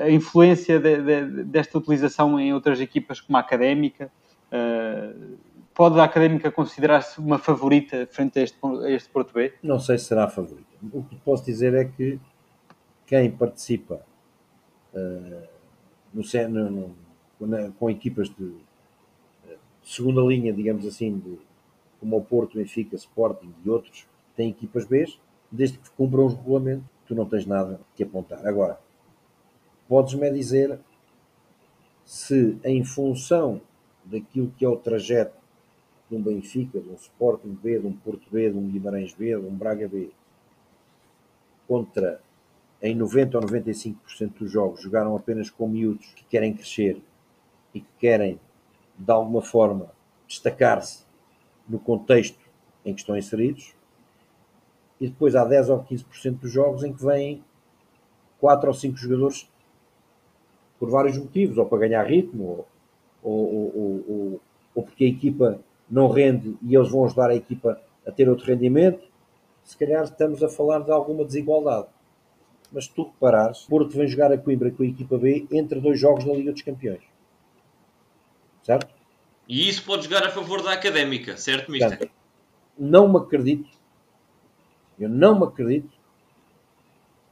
a influência de, de, desta utilização em outras equipas como a Académica? Uh, pode a Académica considerar-se uma favorita frente a este, a este Porto B? Não sei se será a favorita. O que posso dizer é que quem participa uh, no, no, no, com equipas de, de, segunda linha, digamos assim, de, como o Porto, Benfica, Sporting e outros, têm equipas B, desde que cumpram os regulamentos, tu não tens nada que apontar. Agora, podes-me dizer se em função daquilo que é o trajeto de um Benfica, de um Sporting B, de um Porto B, de um Guimarães B, de um Braga B, contra em 90 ou 95% dos jogos jogaram apenas com miúdos que querem crescer e que querem de alguma forma destacar-se no contexto em que estão inseridos. E depois há 10 ou 15% dos jogos em que vêm 4 ou 5 jogadores por vários motivos, ou para ganhar ritmo, ou, ou, ou, ou porque a equipa não rende e eles vão ajudar a equipa a ter outro rendimento, se calhar estamos a falar de alguma desigualdade. Mas se tu reparares, Porto vem jogar a Coimbra com a equipa B entre dois jogos da Liga dos Campeões. Certo? E isso pode jogar a favor da Académica, certo, Mister? Portanto, não me acredito, eu não me acredito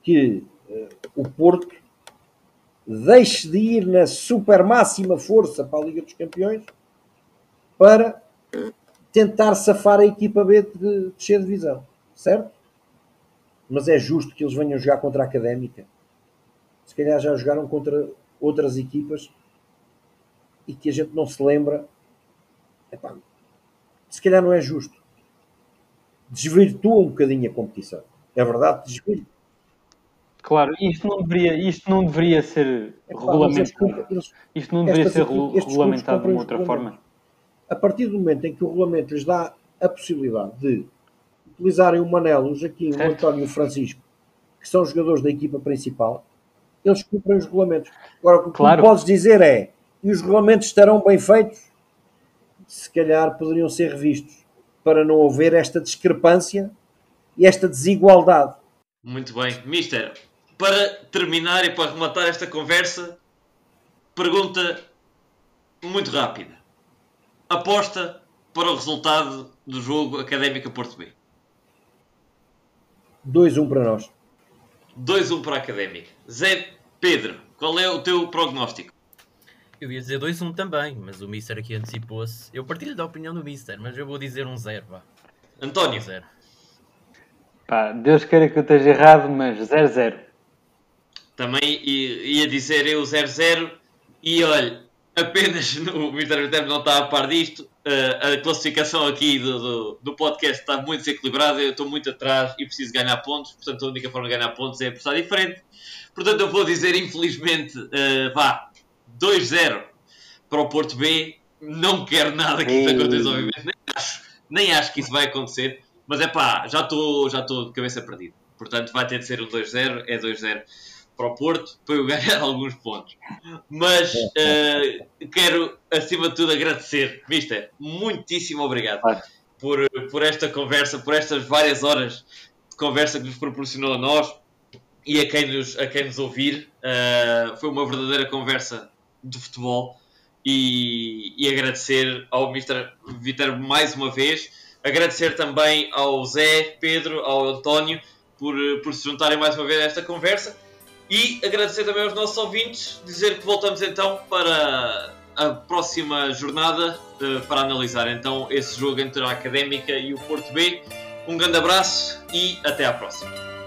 que uh, o Porto deixe de ir na super máxima força para a Liga dos Campeões para tentar safar a equipa B de descer de divisão, certo? Mas é justo que eles venham jogar contra a Académica. Se calhar já jogaram contra outras equipas e que a gente não se lembra. Epá, se calhar não é justo. Desvirtua um bocadinho a competição. É verdade, desvirtua. Claro, isto não deveria, isto não deveria ser Epá, regulamentado. eles- Isto não deveria ser regulamentado de uma outra forma. a partir do momento em que o regulamento lhes dá a possibilidade de utilizarem o Manelo, o Jaquim, o Certo. António e o Francisco, que são jogadores da equipa principal, eles cumprem os regulamentos. Agora, o que Claro. tu podes dizer é, e os regulamentos estarão bem feitos? Se calhar poderiam ser revistos, para não haver esta discrepância e esta desigualdade. Muito bem. Mister, para terminar e para rematar esta conversa, pergunta muito rápida. Aposta para o resultado do jogo Académica Porto B. 2-1 para nós. 2-1 para a Académica. Zé Pedro, qual é o teu prognóstico? Eu ia dizer 2-1 também, mas o Mister aqui antecipou-se. Eu partilho da opinião do Mister, mas eu vou dizer um 0, vá. António, 0. Pá, Deus queira que eu esteja errado, mas 0-0. Também ia dizer eu 0-0 e olha, apenas no Mister Viterbo não está a par disto. eh, a classificação aqui do, do, do podcast está muito desequilibrada. Eu estou muito atrás e preciso ganhar pontos. Portanto, a única forma de ganhar pontos é apostar diferente. Portanto, eu vou dizer, infelizmente, eh, vá 2-0 para o Porto B. Não quero nada que isso Ei. aconteça, obviamente. Nem acho, nem acho que isso vai acontecer. Mas é pá, já estou já estou de cabeça perdida. Portanto, vai ter de ser um 2-0. É 2-0 para o Porto para eu ganhar alguns pontos. Mas eh, quero, acima de tudo, agradecer, Mister. Muitíssimo obrigado por, por esta conversa, por estas várias horas de conversa que nos proporcionou a nós e a quem nos, a quem nos ouvir. Eh, foi uma verdadeira conversa de futebol e, e agradecer ao Mr. Viterbo mais uma vez. Agradecer também ao Zé, Pedro, ao António por, por se juntarem mais uma vez a esta conversa. E agradecer também aos nossos ouvintes, dizer que voltamos então para a próxima jornada eh, para analisar então esse jogo entre a Académica e o Porto B. Um grande abraço e até à próxima.